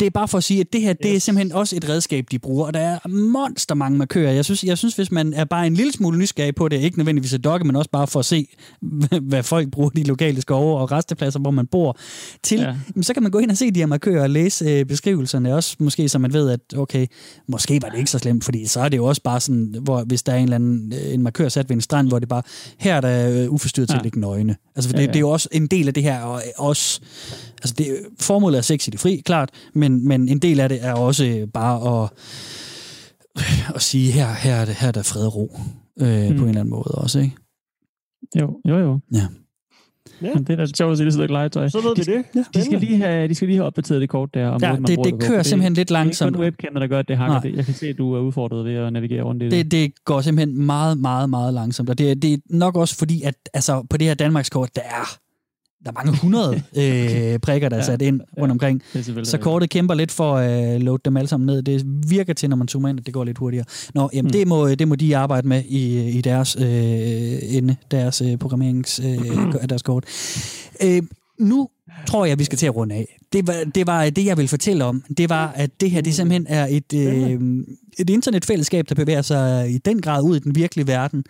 det er bare for at sige, at det her, det er simpelthen også et redskab, de bruger, og der er monster mange markører. Jeg synes, jeg synes, hvis man er bare en lille smule nysgerrig på det, ikke nødvendigvis at dogge, men også bare for at se, [laughs] hvad folk bruger de lokale skove og restepladser, hvor man bor, til, ja. så kan man gå ind og se de her markører og læse øh, beskrivelserne også, måske så man ved, at okay, måske var det ikke så slemt, fordi så er det jo også bare sådan, hvor hvis der er en eller anden øh, en markør sat ved en strand, hvor det bare, her er der øh, uforstyrret til ja. at ligge nøgne. Altså, for det, ja, ja. det er jo også en del af det her, og også altså det, formålet er sex i det fri, klart, men, men en del af det er også bare at, at sige, her, her, er det, her er der fred og ro, øh, mm. på en eller anden måde også, ikke? Jo, jo, jo. Ja. Ja. Men det er da sjovt at se, det sidder legetøj. Så ved de, vi det. Ja. De, skal lige have, de skal lige have opdateret det kort der. Om ja, det, det, det kører simpelthen lidt langsomt. Det er ikke kun webcam, der gør, at det hakker det. Jeg kan se, at du er udfordret ved at navigere rundt i det. Det, det går simpelthen meget, meget, meget langsomt. Og det, det er nok også fordi, at altså, på det her Danmarkskort, der er der er mange hundrede [laughs] øh, prikker, der er sat ind rundt omkring. Selvfølgelig Så kortet kæmper lidt for at øh, load dem alle sammen ned. Det virker til, når man zoomer ind, at det går lidt hurtigere. Nå, jamen Mm. det, må, det må de arbejde med i, i deres øh, ende, deres øh, programmerings, øh, [clears throat] deres kort. Øh, nu tror jeg, vi skal til at runde af. Det var, det var det, jeg ville fortælle om. Det var, at det her det simpelthen er et, øh, et internetfællesskab, der bevæger sig i den grad ud i den virkelige verden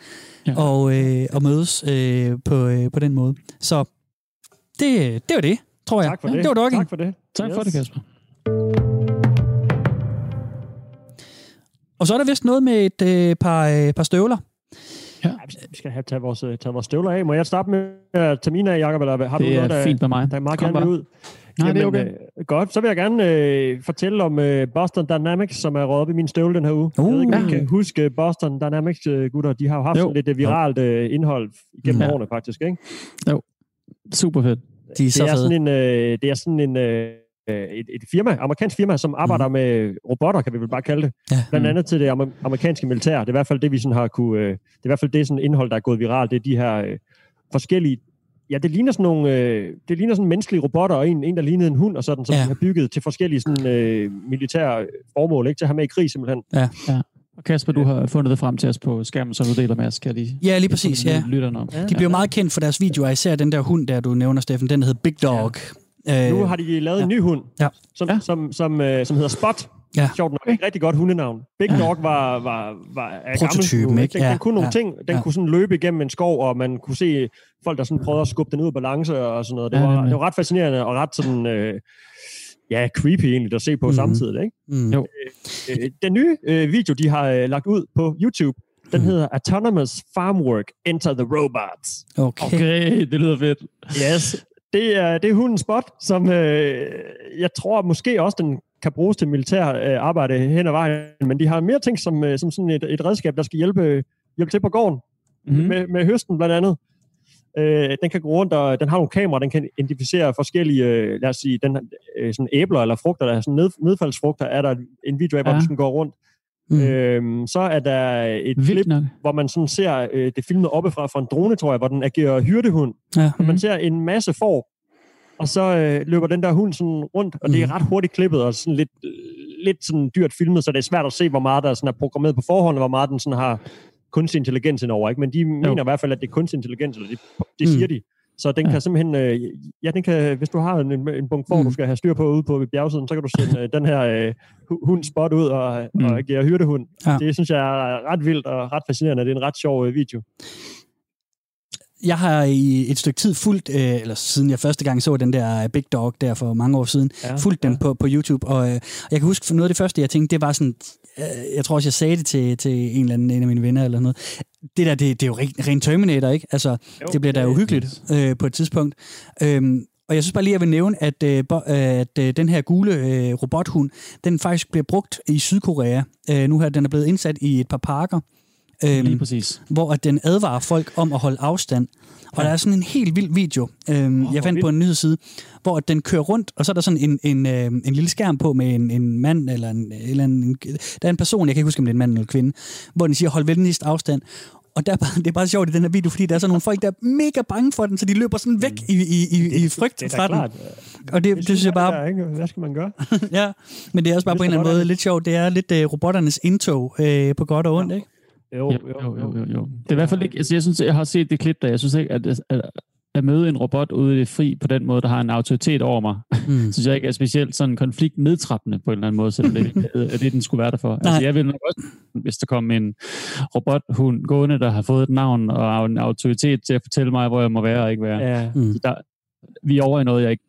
Ja. og, øh, og mødes øh, på, øh, på den måde. Så det, det var det, tror jeg. Tak for Ja, det. det var dogging. Tak for det. Tak for det, Kasper. Og så er der vist noget med et øh, par, øh, par støvler. Ja, vi skal- vi skal have taget vores, øh, taget vores støvler af. Må jeg starte med at tage mine af, Jacob? Eller har du Det noget, er der, fint med mig. der meget Kom gerne ud? Nej, det er okay. øh, godt, så vil jeg gerne øh, fortælle om øh, Boston Dynamics, som er røget op i min støvle den her uge. Uh. jeg ved ikke, om I Ja. kan huske Boston Dynamics, øh, gutter. De har jo haft Jo. lidt øh, viralt øh, indhold igennem Ja. årene, faktisk. Ikke? Super fedt. De er så det, er fede. sådan en, øh, det er sådan en, øh, et, et firma, amerikansk firma, som arbejder mm. med robotter, kan vi vel bare kalde det. Ja. Blandt Mm. andet til det amer- amerikanske militær. Det er i hvert fald det, vi sådan har kunne... Øh, det er i hvert fald det sådan indhold, der er gået viralt. Det er de her øh, forskellige... Ja, det ligner sådan nogle... Øh, det ligner sådan menneskelige robotter, og en, en der lignede en hund, og sådan, som Ja. ja. de har bygget til forskellige sådan, øh, militære formål, ikke? Til at have med i krig, simpelthen. Og Kasper, du har fundet det frem til os på skærmen, så du deler med os. Kan de Ja, lige præcis, ja. lytterne om. Ja. De blev meget kendt for deres videoer, især den der hund, der du nævner, Steffen. Den hedder Big Dog. Ja. Nu har de lavet en ny hund, Ja. som, Ja. som, som, øh, som hedder Spot. Ja. Sjovt nok. Et rigtig godt hundenavn. Big Dog var, var, var Prototypen, gammel ikke? Den, Ja, den kunne nogle ja, ting. Den ja. kunne sådan løbe igennem en skov, og man kunne se folk, der sådan prøvede at skubbe den ud af balance og sådan noget. Det, Ja, var, det var ret fascinerende og ret sådan... Øh, ja, creepy egentlig at se på mm. samtidig. Ikke? Mm. Jo. Øh, den nye øh, video, de har øh, lagt ud på YouTube, den Mhm. hedder Autonomous Farm Work Enter the Robots. Okay. okay. Det lyder fedt. Yes. Det er, det er hunden Spot, som øh, jeg tror måske også, den kan bruges til militær øh, arbejde hen ad vejen, men de har mere ting som, øh, som sådan et, et redskab, der skal hjælpe, hjælpe til på gården, Mm. mm. med, med høsten blandt andet. Øh, den kan gå rundt, og den har nogle kameraer, den kan identificere forskellige, øh, lad os sige, den, øh, sådan æbler eller frugter, der er sådan ned, nedfaldsfrugter, er der en video af, hvor Ja. den sådan går rundt. Mm. Mm. Øh, så er der et klip, Vildt nok. hvor man sådan ser øh, det filmet oppefra fra en drone, tror jeg, hvor den agerer hyrdehund. Ja. Og man ser en masse får, og så øh, løber den der hund sådan rundt, og mm. det er Mhm. ret hurtigt klippet, og sådan lidt, lidt sådan dyrt filmet, så det er svært at se, hvor meget der sådan er programmeret på forhånd, og hvor meget den sådan har kunstig intelligens indover. Ikke? Men de mener i hvert fald, at det er kunstig intelligens, eller det, det Mm. siger de. Så den Ja. kan simpelthen, øh, ja, den kan, hvis du har en, en bunke får, Mm. du skal have styr på ude på bjergsiden, så kan du sende øh, den her øh, hu- hund spot ud og, Mm. og agere hyrdehund. Ja. Det synes jeg er ret vildt og ret fascinerende. Det er en ret sjov øh, video. Jeg har i et stykke tid fulgt, øh, eller siden jeg første gang så den der Big Dog der for mange år siden, Ja, fulgt den ja. på, på YouTube, og øh, jeg kan huske, for noget af det første, jeg tænkte, det var sådan, øh, jeg tror også, jeg sagde det til, til en eller anden en af mine venner eller noget, det der, det, det er jo ren, ren Terminator, ikke? Altså, Jo, det bliver da uhyggeligt øh, på et tidspunkt. Øhm, og jeg synes bare lige, jeg vil nævne, at, øh, at øh, den her gule øh, robothund, den faktisk bliver brugt i Sydkorea. Øh, nu her, den er blevet indsat i et par parker, Lige øhm, præcis. hvor at den advarer folk om at holde afstand. Og Ja. der er sådan en helt vild video, øhm, hvor jeg fandt på en nyhedsside, hvor at den kører rundt, og så er der sådan en, en, øh, en lille skærm på med en, en mand, eller en, eller en, der er en person, jeg kan ikke huske, om det er en mand eller en kvinde, hvor den siger, hold venligst afstand. Og der er bare, [laughs] det er bare sjovt i den her video, fordi der er sådan nogle folk, der er mega bange for den, så de løber sådan væk i, i, i, i frygt Det er fra da den. klart. Og det, det synes jeg bare, Der, ikke? Hvad skal man gøre? [laughs] ja, men det er også bare på en eller anden måde lidt sjovt. Det er lidt uh, robotternes indtog uh, på godt og ondt, ikke? Jo, Jo, jo, jo, jo, jo. Det er i hvert fald ikke, altså jeg synes, jeg har set det klip der, jeg synes ikke, at, at, at møde en robot ude i det fri på den måde, der har en autoritet over mig, Mm. [laughs] synes jeg ikke er specielt sådan konflikt nedtrappende på en eller anden måde, selvom det er det, den skulle være der for. Altså, jeg vil nok også, hvis der kom en robothund gående, der har fået et navn og en autoritet til at fortælle mig, hvor jeg må være og ikke være. Ja. Mm. Så der, vi er over i noget, jeg ikke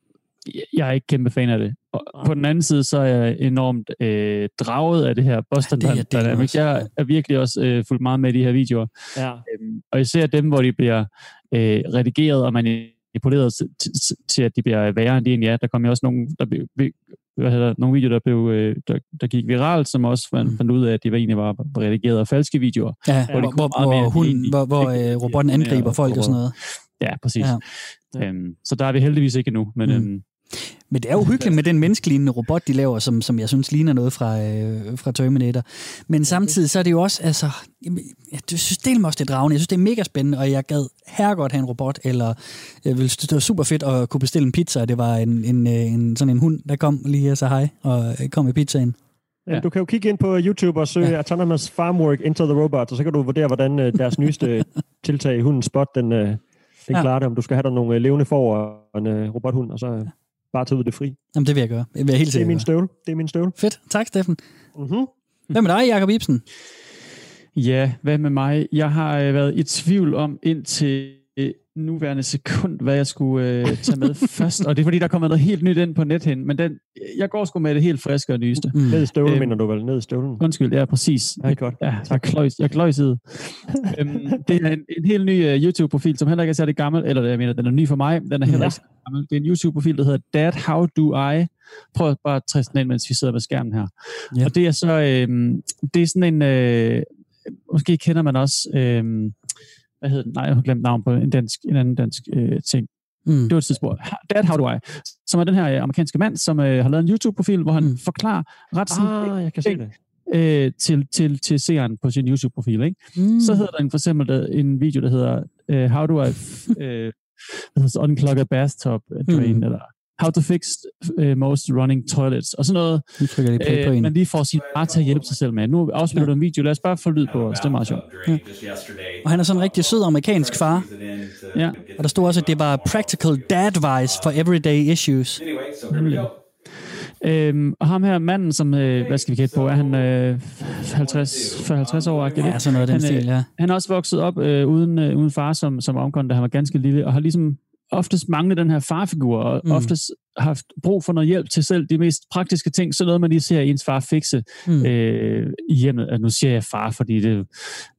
jeg er ikke kæmpe fan af det. Og på den anden side, så er jeg enormt øh, draget af det her Boston Ja, det er jeg Dynamics. Jeg er virkelig også øh, fulgt meget med i de her videoer. ja. Øhm, og især dem, hvor de bliver øh, redigeret og manipuleret til, at de bliver værre, end de egentlig er. Der kom jo også nogle, der blev, hvad hedder, nogle videoer, der, blev, øh, der, der gik viralt, som også fandt, Mm. fandt ud af, at de var egentlig var redigeret af falske videoer. Ja, Hvor de hvor, hvor, hun, i- hvor, hvor øh, robotten Ja, angriber og- folk og sådan noget. Ja, præcis. Ja. Ja. Øhm, så der er vi heldigvis ikke endnu. Men, Mm. øhm, Men det er jo hyggeligt med den menneskelignende robot, de laver, som, som jeg synes ligner noget fra, øh, fra Terminator. Men samtidig så er det jo også, altså, jeg synes det også, det er dragende. Jeg synes, det er mega spændende, og jeg gad herregodt have en robot, eller jeg ville synes, det var super fedt at kunne bestille en pizza, og det var en, en, øh, en, sådan en hund, der kom lige og sagde hej, og kom med pizzaen. Ja. Du kan jo kigge ind på YouTube og søge ja. Autonomous Farmwork Into the Robots, og så kan du vurdere, hvordan øh, deres nyeste [laughs] tiltag i hunden Spot, den, den ja. klarer det, om du skal have der nogle levende for og en robothund, og så bare tage ud det fri. Jamen, det vil jeg gøre. Det, vil jeg helt det er min støvle. Det er min støvle. Fedt. Tak, Steffen. Mm-hmm. Hvad med dig, Jacob Ibsen? Ja, hvad med mig? Jeg har øh, været i tvivl om indtil nuværende sekund, hvad jeg skulle øh, tage med [laughs] først. Og det er fordi, der kommer noget helt nyt ind på nethen. Men den, jeg går sgu med det helt friske og nyeste. Mm. Ned i støvlen, øhm, mener du vel? Ned i støvlen? Undskyld, ja, præcis. Ja, godt. Ja, jeg kløjs, jeg kløjsede. øhm, det er en, en helt ny uh, YouTube-profil, som heller ikke er særlig gammel. Eller jeg mener, den er ny for mig. Den er heller ikke ja. gammel. Det er en YouTube-profil, der hedder Dad, How Do I? Prøv bare at træste den ind, mens vi sidder med skærmen her. Ja. Og det er så, øhm, det er sådan en, øh, måske kender man også, øhm, hvad hedder den? Nej, jeg har glemt navn på en, dansk, en anden dansk øh, ting. Mm. Det var et tidspunkt. Dad, how do I? Som er den her øh, amerikanske mand, som øh, har lavet en YouTube-profil, hvor han mm. forklarer ret sådan, ah, jeg kan se det. Øh, til, til, til seeren på sin YouTube-profil. Ikke? Mm. Så hedder der en, for eksempel der, en video, der hedder uh, How do I [laughs] uh, unclog a bathtub drain, mm. eller how to fix uh, most running toilets, og sådan noget, lige øh, man lige får sin far til at hjælpe sig selv med. Nu afspiller ja. du en video, lad os bare få lyd på os, det er meget sjovt. Ja. Og han er sådan en rigtig sød amerikansk far. Ja. Og der stod også, at det var practical dad advice for everyday issues. Anyway, Øhm, og ham her, manden, som, øh, hvad skal vi gætte på, er han øh, 50, 50 år? Ikke? Ja, sådan noget den han, stil, ja. Han er også vokset op øh, uden, øh, uden far som, som omkom, da han var ganske lille, og har ligesom oftest manglet den her farfigur, og mm. oftest haft brug for noget hjælp til selv de mest praktiske ting, så noget man lige ser ens far fikse mm. øh, i hjemmet. Altså, nu siger jeg far, fordi det,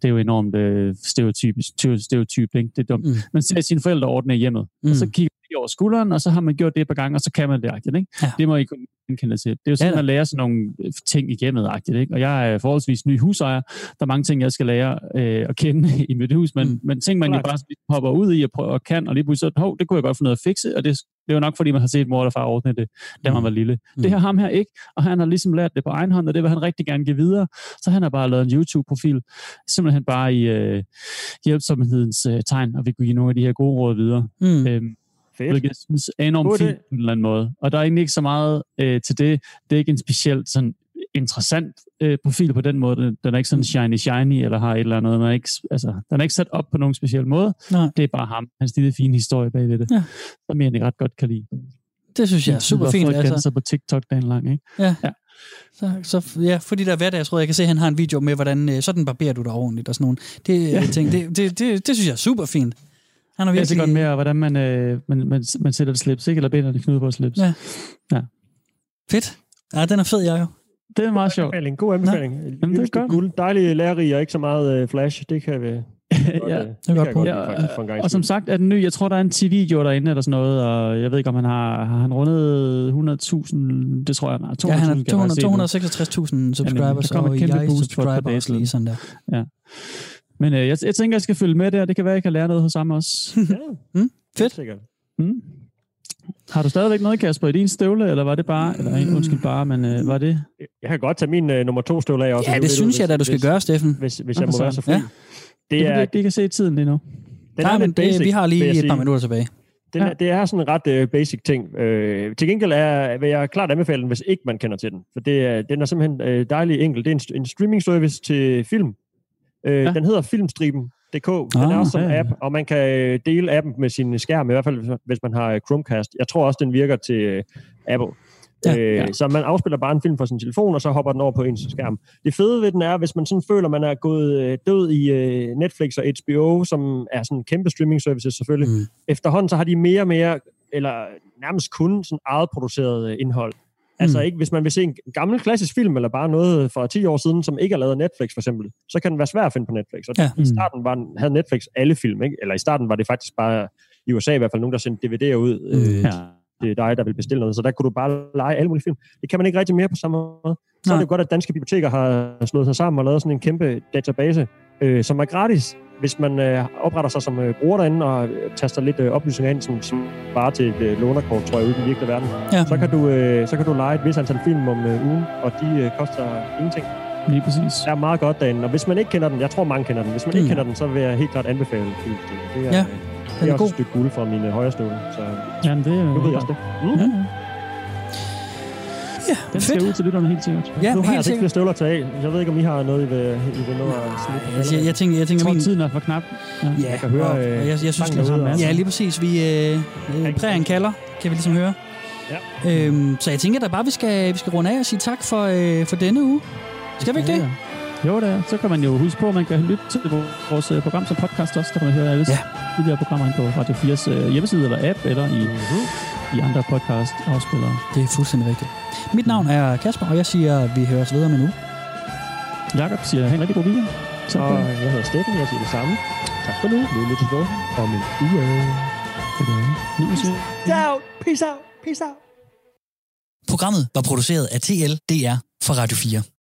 det er jo enormt øh, stereotypisk, stereotyp, ikke? det er dumt. Mm. Man ser sine forældre ordne i hjemmet, mm. og så kigger over skulderen, og så har man gjort det et par gange, og så kan man det, ikke? Ja. Det må I kunne genkende til. Det er jo sådan, ja, man lærer sådan nogle øh, ting i hjemmet, ikke? Og jeg er forholdsvis ny husejer. Der er mange ting, jeg skal lære øh, at kende [laughs] i mit hus, men, mm. men ting, man jo bare hopper ud i og, prøver, og kan, og lige pludselig så, hov, det kunne jeg godt få noget at fikse, og det det er jo nok, fordi man har set mor eller far ordne det, da man mm. var lille. Mm. Det her ham her ikke, og han har ligesom lært det på egen hånd, og det vil han rigtig gerne give videre. Så han har bare lavet en YouTube-profil, simpelthen bare i øh, hjælpsomhedens øh, tegn, og vi kunne give nogle af de her gode råd videre. Mm. Øhm, Fedt. Jeg synes er enormt fint på en eller anden måde. Og der er egentlig ikke så meget øh, til det. Det er ikke en specielt sådan interessant øh, profil på den måde. Den, den er ikke sådan mm. shiny shiny, eller har et eller andet. Den er ikke, altså, den er ikke sat op på nogen speciel måde. Nej. Det er bare ham. Hans lille fine historie bagved det. Ja. Som jeg ret godt kan lide. Det synes jeg er super fint. Det altså. på TikTok dagen lang, ikke? Ja. ja. Så, så ja, fordi der er hverdag, jeg tror, jeg kan se, at han har en video med, hvordan øh, sådan barberer du dig ordentligt og sådan nogle. Det, ja. ting, det, det, det, det, synes jeg er super fint. Han har virkelig... Er godt mere, hvordan man, øh, man, man, man sætter det slips, ikke? Eller benene knude på slips. Ja. ja. Fedt. Ja, den er fed, jeg jo. Det er meget sjovt. En god anbefaling. Ja. Jamen, det er godt. Guld. Dejlig lærerig og ikke så meget uh, flash. Det kan vi... [laughs] ja, det, det godt på. Ja, og, og som sagt er den ny, jeg tror, der er en TV-video derinde eller sådan noget, og jeg ved ikke, om han har, har han rundet 100.000, det tror jeg, nej, 200.000. Ja, han har 266.000 subscribers, ja, og jeg subscriber også lige sådan der. Ja. Men øh, jeg, jeg tænker, jeg skal følge med der. Det kan være, jeg kan lære noget hos ham også. ja, [laughs] mm, fedt. Mm. Har du stadigvæk noget, Kasper, i din støvle, eller var det bare, eller en, undskyld bare, men øh, var det? Jeg kan godt tage min øh, nummer to støvle af også. Ja, det synes jeg da, du skal hvis, gøre, Steffen. Hvis, hvis jeg må være så fri. Ja. Det er, det, det kan se tiden lige nu. Den Nej, men basic, det, vi har lige et par minutter tilbage. Den ja. er, det er sådan en ret uh, basic ting. Uh, til gengæld er, vil jeg klart anbefale den, hvis ikke man kender til den. For det er, den er simpelthen uh, dejlig enkel. Det er en, en streaming service til film. Uh, ja. Den hedder Filmstriben DK. Den ah, er også som ja, app, og man kan øh, dele appen med sin skærm, i hvert fald hvis man har Chromecast. Jeg tror også, den virker til øh, Apple. Ja, øh, ja. Så man afspiller bare en film fra sin telefon, og så hopper den over på ens skærm. Det fede ved den er, hvis man sådan føler, man er gået død i Netflix og HBO, som er sådan kæmpe streaming services selvfølgelig. Mm. Efterhånden så har de mere og mere, eller nærmest kun sådan eget produceret indhold. Altså mm. ikke, hvis man vil se en gammel klassisk film, eller bare noget fra 10 år siden, som ikke er lavet af Netflix for eksempel, så kan den være svær at finde på Netflix. Og ja. i starten var, havde Netflix alle film, ikke? eller i starten var det faktisk bare, i USA i hvert fald, nogen, der sendte DVD'er ud. Øh, ja. Det er dig, der vil bestille noget. Så der kunne du bare lege alle mulige film. Det kan man ikke rigtig mere på samme måde. Så Nej. er det jo godt, at danske biblioteker har slået sig sammen og lavet sådan en kæmpe database, øh, som er gratis, hvis man øh, opretter sig som øh, bruger derinde og øh, taster lidt øh, oplysninger ind, som, som bare til et øh, lånerkort, tror jeg, ude i den virkelige verden. Ja. Så kan du, øh, så kan du lege et vis antal film om øh, ugen, og de øh, koster ingenting. Lige præcis. Der er meget godt derinde, og hvis man ikke kender den, jeg tror mange kender den, hvis man ikke Mm. kender den, så vil jeg helt klart anbefale filmstøtte. Det er, Ja, Den det er er også god. et stykke guld fra mine højre stole, så Jamen, det er nu ved jeg også det. Mm. Ja, ja. Ja, Den skal fedt. ud til lytterne helt sikkert. Ja, nu har jeg altså ikke flere støvler til af. Jeg ved ikke, om I har noget, I vil, I vil nå at slippe. Jeg, jeg tænker, jeg Jeg tænker tror, min... tiden er for knap. Ja. Ja, Jeg kan høre, og, øh, og jeg, jeg synes, det derude også. Ja, lige præcis. Vi øh, øh, prægen kalder, kan vi ligesom høre. Ja. Øhm, så jeg tænker da bare, vi skal, vi skal runde af og sige tak for, øh, for denne uge. Skal vi ikke det? Jo, det er. Så kan man jo huske på, at man kan lytte til vores øh, program som podcast også. Der kan man høre alle Ja. tidligere programmer ind på Radio 4's øh, hjemmeside eller app, eller i, Mhm. i andre podcast-afspillere. Det er fuldstændig rigtigt. Mit navn er Kasper, og jeg siger, at vi høres videre med nu. Jakob siger, have en rigtig god weekend. Tak Og jeg hedder Steffen, jeg siger det samme. Tak for nu. Vi er lidt tilbage om en uge. Siger- out. Peace out. Peace out. Programmet var produceret af TL DR for Radio 4.